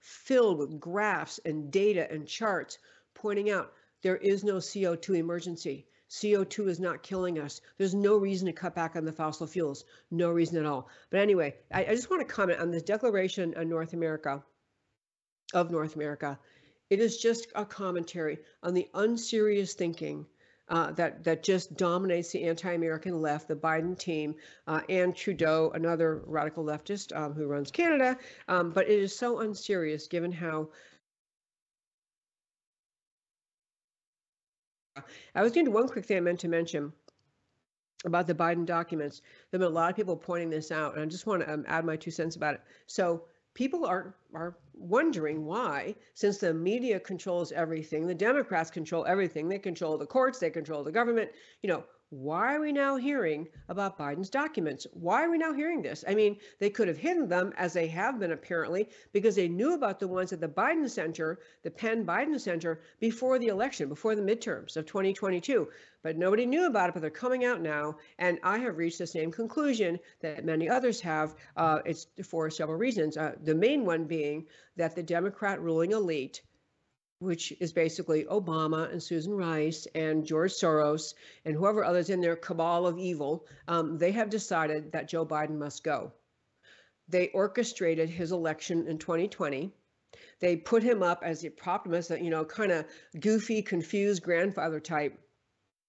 filled with graphs and data and charts pointing out there is no CO2 emergency. CO2 is not killing us. There's no reason to cut back on the fossil fuels. No reason at all. But anyway, I, I just want to comment on this declaration on North America, of North America. It is just a commentary on the unserious thinking uh, that that just dominates the anti-American left, the Biden team, uh, and Trudeau, another radical leftist um, who runs Canada. Um, but it is so unserious, given how. I was going to one quick thing I meant to mention about the Biden documents. There have been a lot of people pointing this out, and I just want to um, add my two cents about it. So people are are wondering why, since the media controls everything, the Democrats control everything, they control the courts, they control the government, you know, why are we now hearing about Biden's documents? Why are we now hearing this? I mean, they could have hidden them, as they have been apparently, because they knew about the ones at the Biden Center, the Penn Biden Center, before the election, before the midterms of 2022. But nobody knew about it, but they're coming out now. And I have reached the same conclusion that many others have. Uh, it's for several reasons. Uh, the main one being that the Democrat ruling elite which is basically Obama and Susan Rice and George Soros and whoever others in their cabal of evil, um, they have decided that Joe Biden must go. They orchestrated his election in 2020. They put him up as the him you know, kind of goofy, confused grandfather type.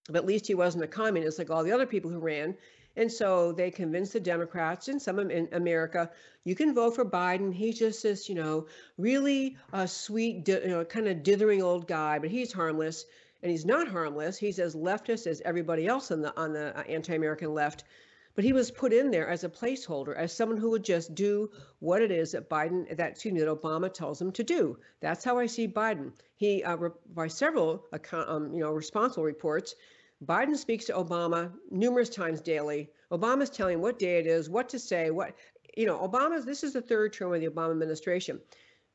But at least he wasn't a communist like all the other people who ran. And so they convinced the Democrats and some in America, you can vote for Biden. He's just this, you know, really uh, sweet, you know, kind of dithering old guy, but he's harmless. And he's not harmless. He's as leftist as everybody else on the on the uh, anti-American left. But he was put in there as a placeholder, as someone who would just do what it is that Biden, that excuse me, that Obama tells him to do. That's how I see Biden. He, uh, by several, um, you know, responsible reports, Biden speaks to Obama numerous times daily. Obama's telling what day it is, what to say, what, you know, Obama's, this is the third term of the Obama administration.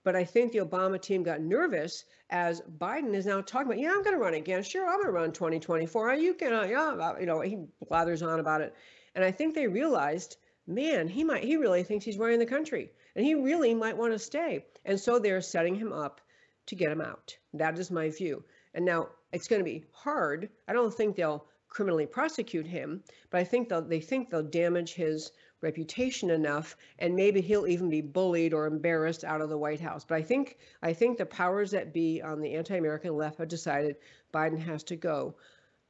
But I think the Obama team got nervous as Biden is now talking about, yeah, I'm going to run again. Sure, I'm going to run 2024. You can, uh, yeah, you know, he blathers on about it. And I think they realized, man, he might, he really thinks he's running the country and he really might want to stay. And so they're setting him up to get him out. That is my view. And now it's going to be hard. I don't think they'll criminally prosecute him, but I think they'll they think they'll damage his reputation enough and maybe he'll even be bullied or embarrassed out of the White House. But I think I think the powers that be on the anti-American left have decided Biden has to go.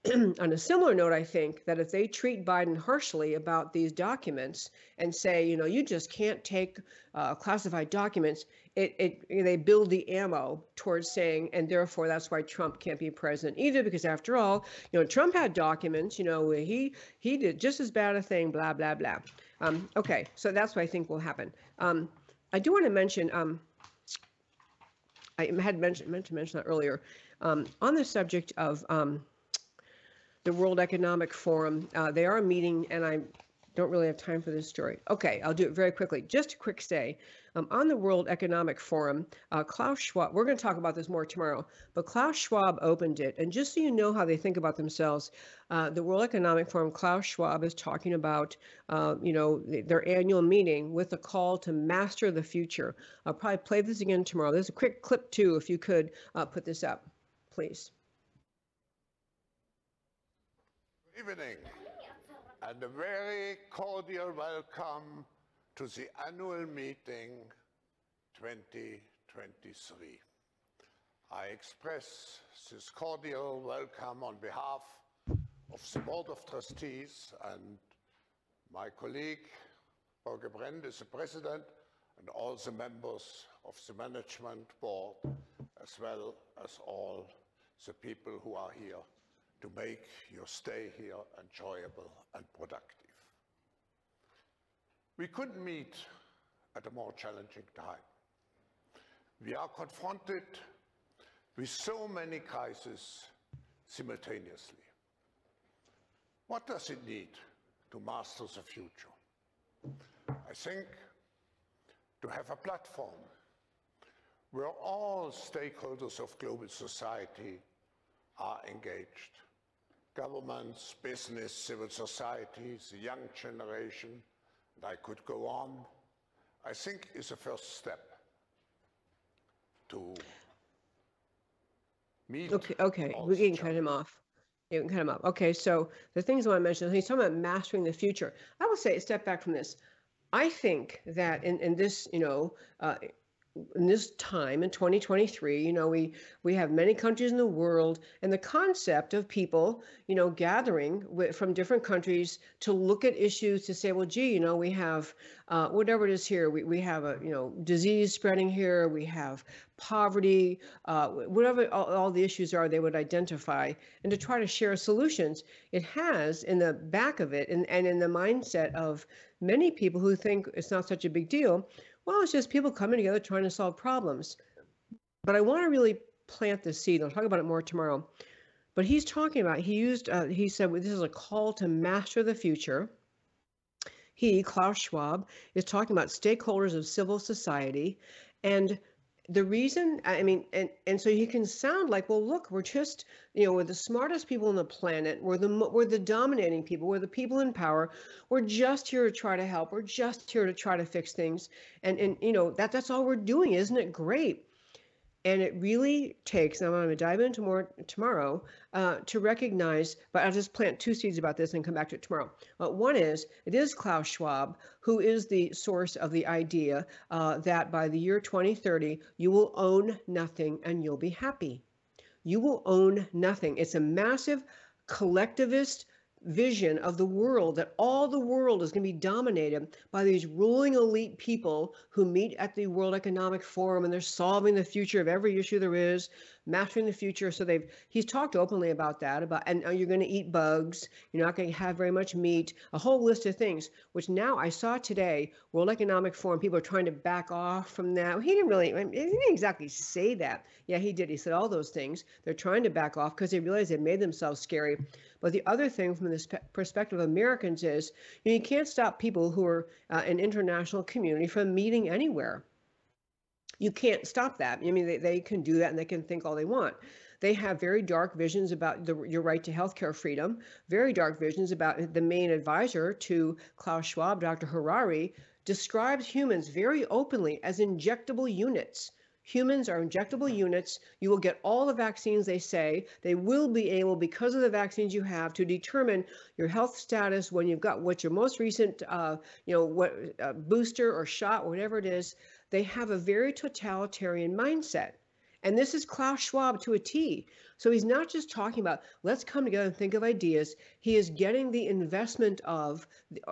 *clears throat* on a similar note, I think that if they treat Biden harshly about these documents and say, you know, you just can't take uh, classified documents, it, it they build the ammo towards saying, and therefore that's why Trump can't be president either, because after all, you know, Trump had documents, you know, he he did just as bad a thing, blah blah blah. Um, okay, so that's what I think will happen. Um, I do want to mention. Um, I had mentioned meant to mention that earlier um, on the subject of um, the World Economic Forum. Uh, they are meeting, and I don't really have time for this story. Okay, I'll do it very quickly. Just a quick say. Um, on the World Economic Forum, uh, Klaus Schwab, we're going to talk about this more tomorrow, but Klaus Schwab opened it. And just so you know how they think about themselves, uh, the World Economic Forum, Klaus Schwab is talking about, uh, you know, their annual meeting with a call to master the future. I'll probably play this again tomorrow. There's a quick clip too, if you could uh, put this up, please. Evening and a very cordial welcome to the annual meeting 2023. I express this cordial welcome on behalf of the Board of Trustees and my colleague, Børge Brende is the President, and all the members of the Management Board, as well as all the people who are here to make your stay here enjoyable and productive. We couldn't meet at a more challenging time. We are confronted with so many crises simultaneously. What does it need to master the future? I think to have a platform where all stakeholders of global society are engaged governments, business, civil societies, the young generation, and I could go on, I think is a first step to meet. Okay, okay, we can cut him off. You can cut him off. Okay, so the things I want to mention, he's talking about mastering the future. I will say, step back from this. I think that in, in this, you know, uh, in this time in 2023 you know we we have many countries in the world and the concept of people you know gathering with, from different countries to look at issues to say well gee you know we have uh, whatever it is here we, we have a you know disease spreading here we have poverty uh, whatever all, all the issues are they would identify and to try to share solutions it has in the back of it and, and in the mindset of many people who think it's not such a big deal well, it's just people coming together trying to solve problems. But I want to really plant the seed. I'll talk about it more tomorrow. But he's talking about, he used, uh, he said, well, this is a call to master the future. He, Klaus Schwab, is talking about stakeholders of civil society. And the reason i mean and and so you can sound like well look we're just you know we're the smartest people on the planet. We're the we're the dominating people. We're the people in power. We're just here to try to help. We're just here to try to fix things. And and you know that that's all we're doing isn't it great and it really takes, I'm going to dive into more tomorrow, uh, to recognize, but I'll just plant two seeds about this and come back to it tomorrow. Uh, one is, it is Klaus Schwab who is the source of the idea uh, that by the year 2030, you will own nothing and you'll be happy. You will own nothing. It's a massive collectivist vision of the world that all the world is going to be dominated by these ruling elite people who meet at the World Economic Forum and they're solving the future of every issue there is mastering the future. So they've he's talked openly about that about and you're going to eat bugs. You're not going to have very much meat. A whole list of things. Which now I saw today, World Economic Forum. People are trying to back off from that. He didn't really he didn't exactly say that. Yeah, he did. He said all those things. They're trying to back off because they realize they made themselves scary. But the other thing from this perspective of Americans is you, know, you can't stop people who are uh, an international community from meeting anywhere you can't stop that. I mean, they, they can do that and they can think all they want. They have very dark visions about the, your right to healthcare freedom, very dark visions about the main advisor to Klaus Schwab, Dr. Harari, describes humans very openly as injectable units Humans are injectable units. You will get all the vaccines they say. They will be able, because of the vaccines you have, to determine your health status when you've got what's your most recent, uh, you know, what uh, booster or shot, whatever it is. They have a very totalitarian mindset. And this is Klaus Schwab to a T. So he's not just talking about let's come together and think of ideas. He is getting the investment of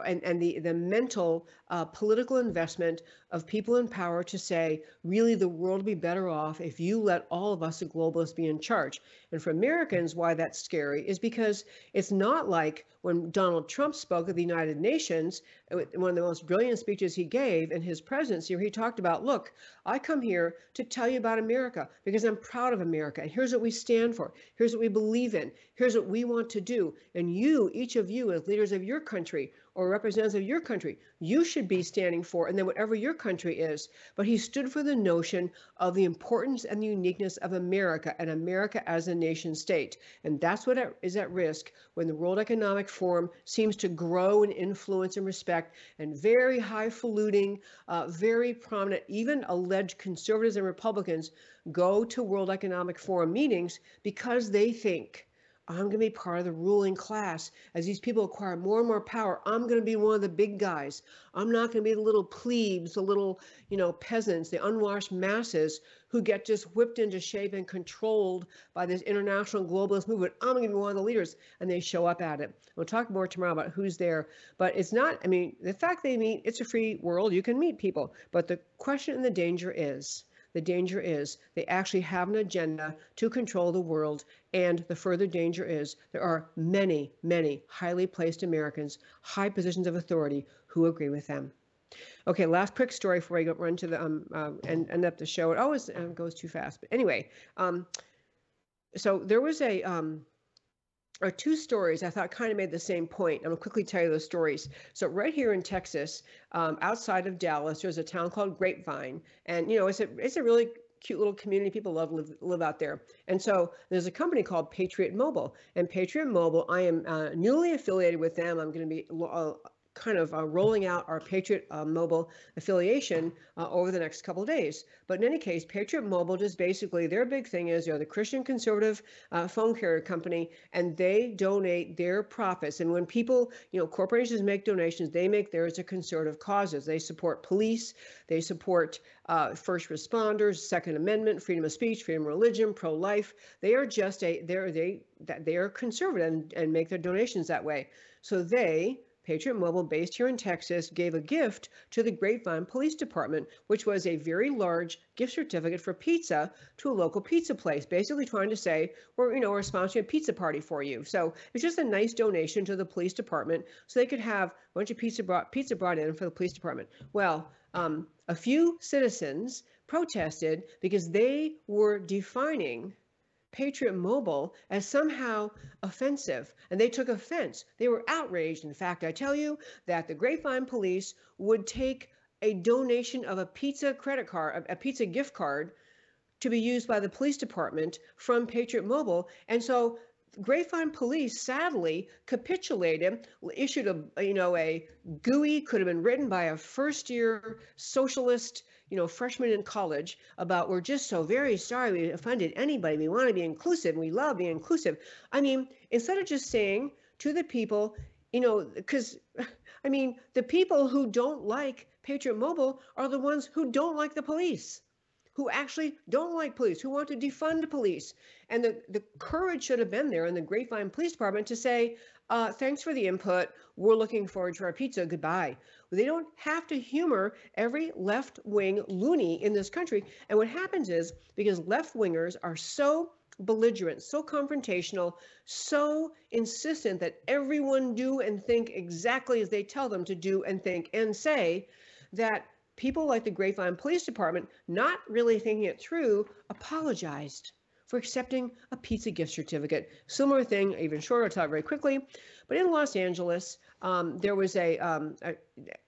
and, and the, the mental uh, political investment of people in power to say, really, the world would be better off if you let all of us, the globalists, be in charge. And for Americans, why that's scary is because it's not like when Donald Trump spoke at the United Nations, one of the most brilliant speeches he gave in his presidency, where he talked about, look, I come here to tell you about America because I'm proud of America. And here's what we stand for. Here's what we believe in. Here's what we want to do. And you, each of you, as leaders of your country, or representatives of your country you should be standing for, and then whatever your country is. But he stood for the notion of the importance and the uniqueness of America and America as a nation state. And that's what is at risk when the World Economic Forum seems to grow in influence and respect and very highfalutin, uh, very prominent, even alleged conservatives and Republicans go to World Economic Forum meetings because they think I'm going to be part of the ruling class. As these people acquire more and more power, I'm going to be one of the big guys. I'm not going to be the little plebes, the little, you know, peasants, the unwashed masses who get just whipped into shape and controlled by this international globalist movement. I'm going to be one of the leaders. And they show up at it. We'll talk more tomorrow about who's there. But it's not, I mean, the fact they meet, it's a free world. You can meet people. But the question and the danger is the danger is they actually have an agenda to control the world. And the further danger is there are many, many highly placed Americans, high positions of authority, who agree with them. Okay, last quick story before I go run to the um uh, and end up the show. It always uh, goes too fast, but anyway, um, so there was a um or two stories I thought kind of made the same point. I'm gonna quickly tell you those stories. So right here in Texas, um, outside of Dallas, there's a town called Grapevine, and you know it's a it's a really cute little community. People love live, live out there. And so there's a company called Patriot Mobile, and Patriot Mobile, I am uh, newly affiliated with them. I'm going to be uh, kind of uh, rolling out our Patriot uh, Mobile affiliation uh, over the next couple of days. But in any case, Patriot Mobile just basically their big thing is they're the Christian conservative uh, phone carrier company, and they donate their profits. And when people, you know, corporations make donations, they make theirs to conservative causes. They support police, they support uh, first responders, Second Amendment, freedom of speech, freedom of religion, pro-life. They are just a they're they that they are conservative and, and make their donations that way. So they Patriot Mobile, based here in Texas, gave a gift to the Grapevine Police Department, which was a very large gift certificate for pizza to a local pizza place, basically trying to say, we're, you know, we're sponsoring a pizza party for you. So it's just a nice donation to the police department so they could have a bunch of pizza brought, pizza brought in for the police department. Well, um, a few citizens protested because they were defining Patriot Mobile as somehow offensive, and they took offense. They were outraged. In fact, I tell you that the Grapevine police would take a donation of a pizza credit card, a pizza gift card, to be used by the police department from Patriot Mobile. And so Grapevine police sadly capitulated, issued a you know a GUI could have been written by a first year socialist you know, freshmen in college about we're just so very sorry we offended anybody. We want to be inclusive. We love being inclusive. I mean, instead of just saying to the people, you know, because *laughs* I mean, the people who don't like Patriot Mobile are the ones who don't like the police, who actually don't like police, who want to defund police. And the, the courage should have been there in the Grapevine Police Department to say, uh, thanks for the input. We're looking forward to our pizza. Goodbye. They don't have to humor every left wing loony in this country. And what happens is because left wingers are so belligerent, so confrontational, so insistent that everyone do and think exactly as they tell them to do and think and say that people like the Grapevine Police Department, not really thinking it through, apologized for accepting a pizza gift certificate. Similar thing, even shorter, I'll it very quickly. But in Los Angeles, um, there was a, um, a,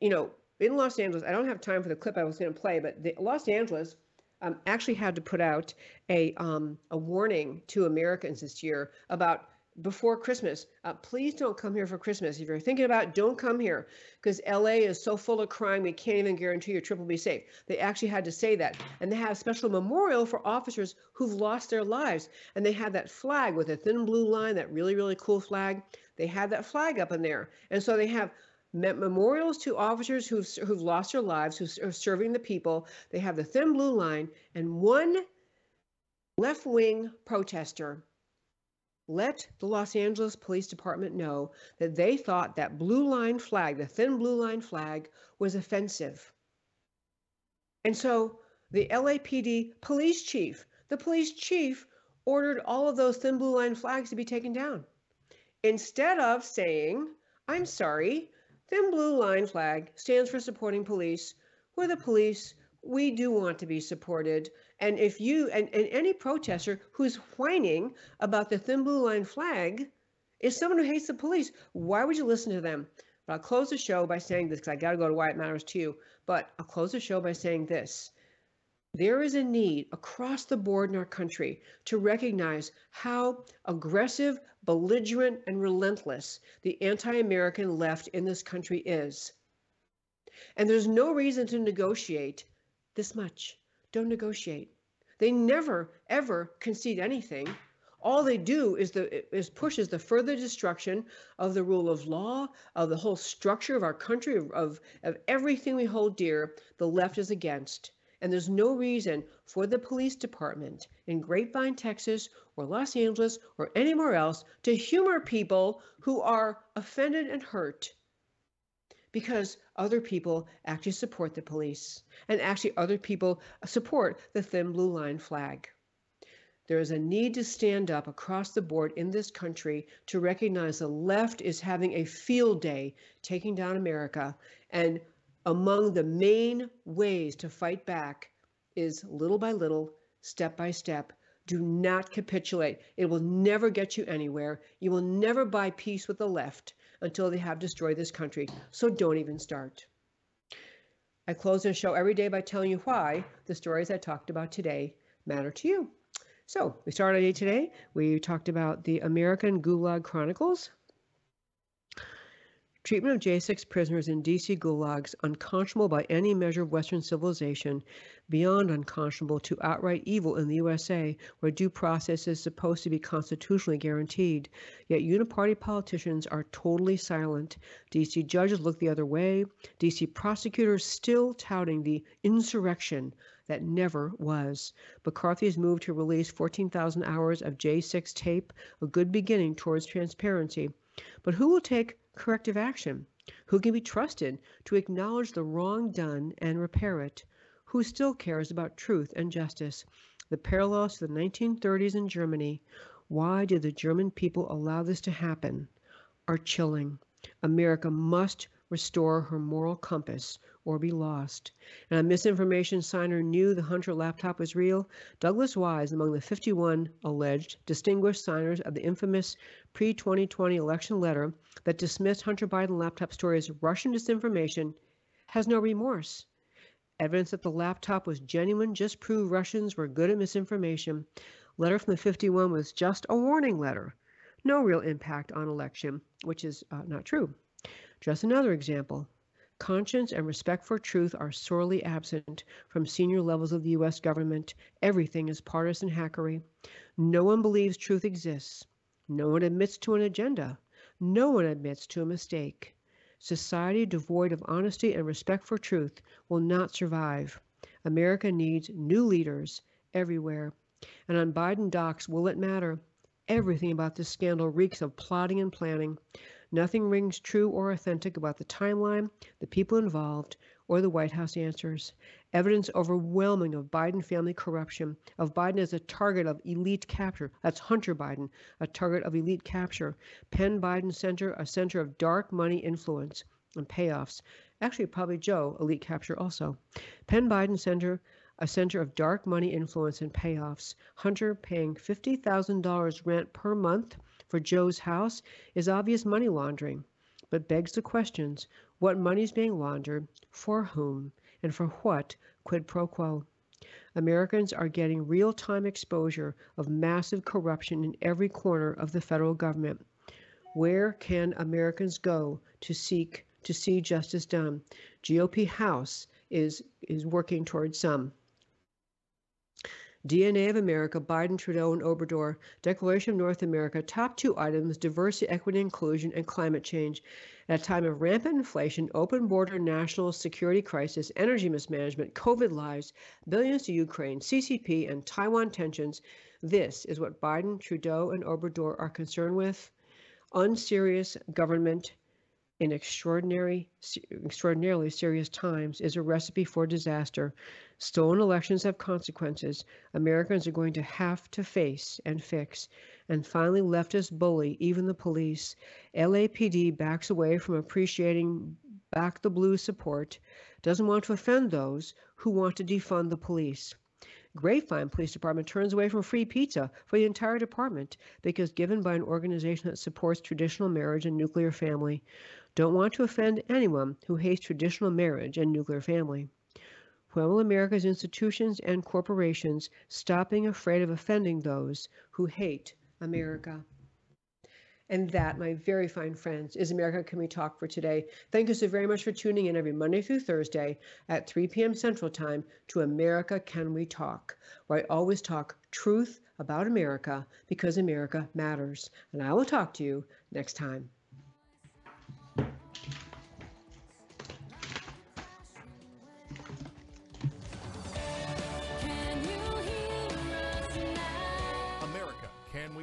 you know, in Los Angeles, I don't have time for the clip I was going to play, but the, Los Angeles um, actually had to put out a, um, a warning to Americans this year about before Christmas. Uh, please don't come here for Christmas. If you're thinking about it, don't come here because LA is so full of crime, we can't even guarantee your trip will be safe. They actually had to say that. And they have a special memorial for officers who've lost their lives. And they had that flag with a thin blue line, that really, really cool flag. They had that flag up in there. And so they have memorials to officers who've, who've lost their lives, who are serving the people. They have the thin blue line, and one left wing protester let the Los Angeles Police Department know that they thought that blue line flag, the thin blue line flag, was offensive. And so the LAPD police chief, the police chief ordered all of those thin blue line flags to be taken down. Instead of saying, I'm sorry, thin blue line flag stands for supporting police. We're the police. We do want to be supported. And if you and, and any protester who's whining about the thin blue line flag is someone who hates the police, why would you listen to them? But I'll close the show by saying this because I got to go to why it matters to you. But I'll close the show by saying this. There is a need across the board in our country to recognize how aggressive, belligerent, and relentless the anti American left in this country is. And there's no reason to negotiate this much don't negotiate. They never ever concede anything. All they do is the is pushes the further destruction of the rule of law, of the whole structure of our country, of, of, of everything we hold dear. The left is against. And there's no reason for the police department in Grapevine, Texas, or Los Angeles, or anywhere else to humor people who are offended and hurt because other people actually support the police and actually other people support the thin blue line flag. There is a need to stand up across the board in this country to recognize the left is having a field day taking down America. And among the main ways to fight back is little by little, step by step. Do not capitulate. It will never get you anywhere. You will never buy peace with the left until they have destroyed this country. So don't even start. I close the show every day by telling you why the stories I talked about today matter to you. So we started today. We talked about the American Gulag Chronicles, Treatment of J6 prisoners in DC gulags unconscionable by any measure of Western civilization, beyond unconscionable to outright evil in the USA, where due process is supposed to be constitutionally guaranteed. Yet uniparty politicians are totally silent. DC judges look the other way. DC prosecutors still touting the insurrection that never was. McCarthy's move to release 14,000 hours of J6 tape, a good beginning towards transparency. But who will take corrective action? Who can be trusted to acknowledge the wrong done and repair it? Who still cares about truth and justice? The parallels to the 1930s in Germany. Why did the German people allow this to happen? Are chilling. America must restore her moral compass or be lost. And a misinformation signer knew the Hunter laptop was real. Douglas Wise, among the 51 alleged distinguished signers of the infamous pre 2020 election letter that dismissed Hunter Biden laptop story as Russian disinformation, has no remorse. Evidence that the laptop was genuine just proved Russians were good at misinformation. Letter from the 51 was just a warning letter. No real impact on election, which is uh, not true. Just another example. Conscience and respect for truth are sorely absent from senior levels of the U.S. government. Everything is partisan hackery. No one believes truth exists. No one admits to an agenda. No one admits to a mistake. Society devoid of honesty and respect for truth will not survive. America needs new leaders everywhere. And on Biden docs, will it matter? Everything about this scandal reeks of plotting and planning. Nothing rings true or authentic about the timeline, the people involved, or the White House answers. Evidence overwhelming of Biden family corruption, of Biden as a target of elite capture. That's Hunter Biden, a target of elite capture. Penn Biden Center, a center of dark money influence and payoffs. Actually, probably Joe, elite capture also. Penn Biden Center, a center of dark money influence and payoffs. Hunter paying $50,000 rent per month for Joe's house is obvious money laundering, but begs the questions what money is being laundered, for whom, and for what quid pro quo. Americans are getting real time exposure of massive corruption in every corner of the federal government. Where can Americans go to seek to see justice done? GOP House is is working towards some. DNA of America, Biden, Trudeau, and Obrador, Declaration of North America, top two items diversity, equity, inclusion, and climate change. At a time of rampant inflation, open border national security crisis, energy mismanagement, COVID lives, billions to Ukraine, CCP, and Taiwan tensions, this is what Biden, Trudeau, and Obrador are concerned with unserious government in extraordinary, extraordinarily serious times is a recipe for disaster. Stolen elections have consequences Americans are going to have to face and fix. And finally, leftists bully even the police. LAPD backs away from appreciating back the blue support, doesn't want to offend those who want to defund the police. Grapevine Police Department turns away from free pizza for the entire department because given by an organization that supports traditional marriage and nuclear family. Don't want to offend anyone who hates traditional marriage and nuclear family. When will America's institutions and corporations stop being afraid of offending those who hate America? And that, my very fine friends, is America Can We Talk for today. Thank you so very much for tuning in every Monday through Thursday at 3 p.m. Central Time to America Can We Talk, where I always talk truth about America because America matters. And I will talk to you next time.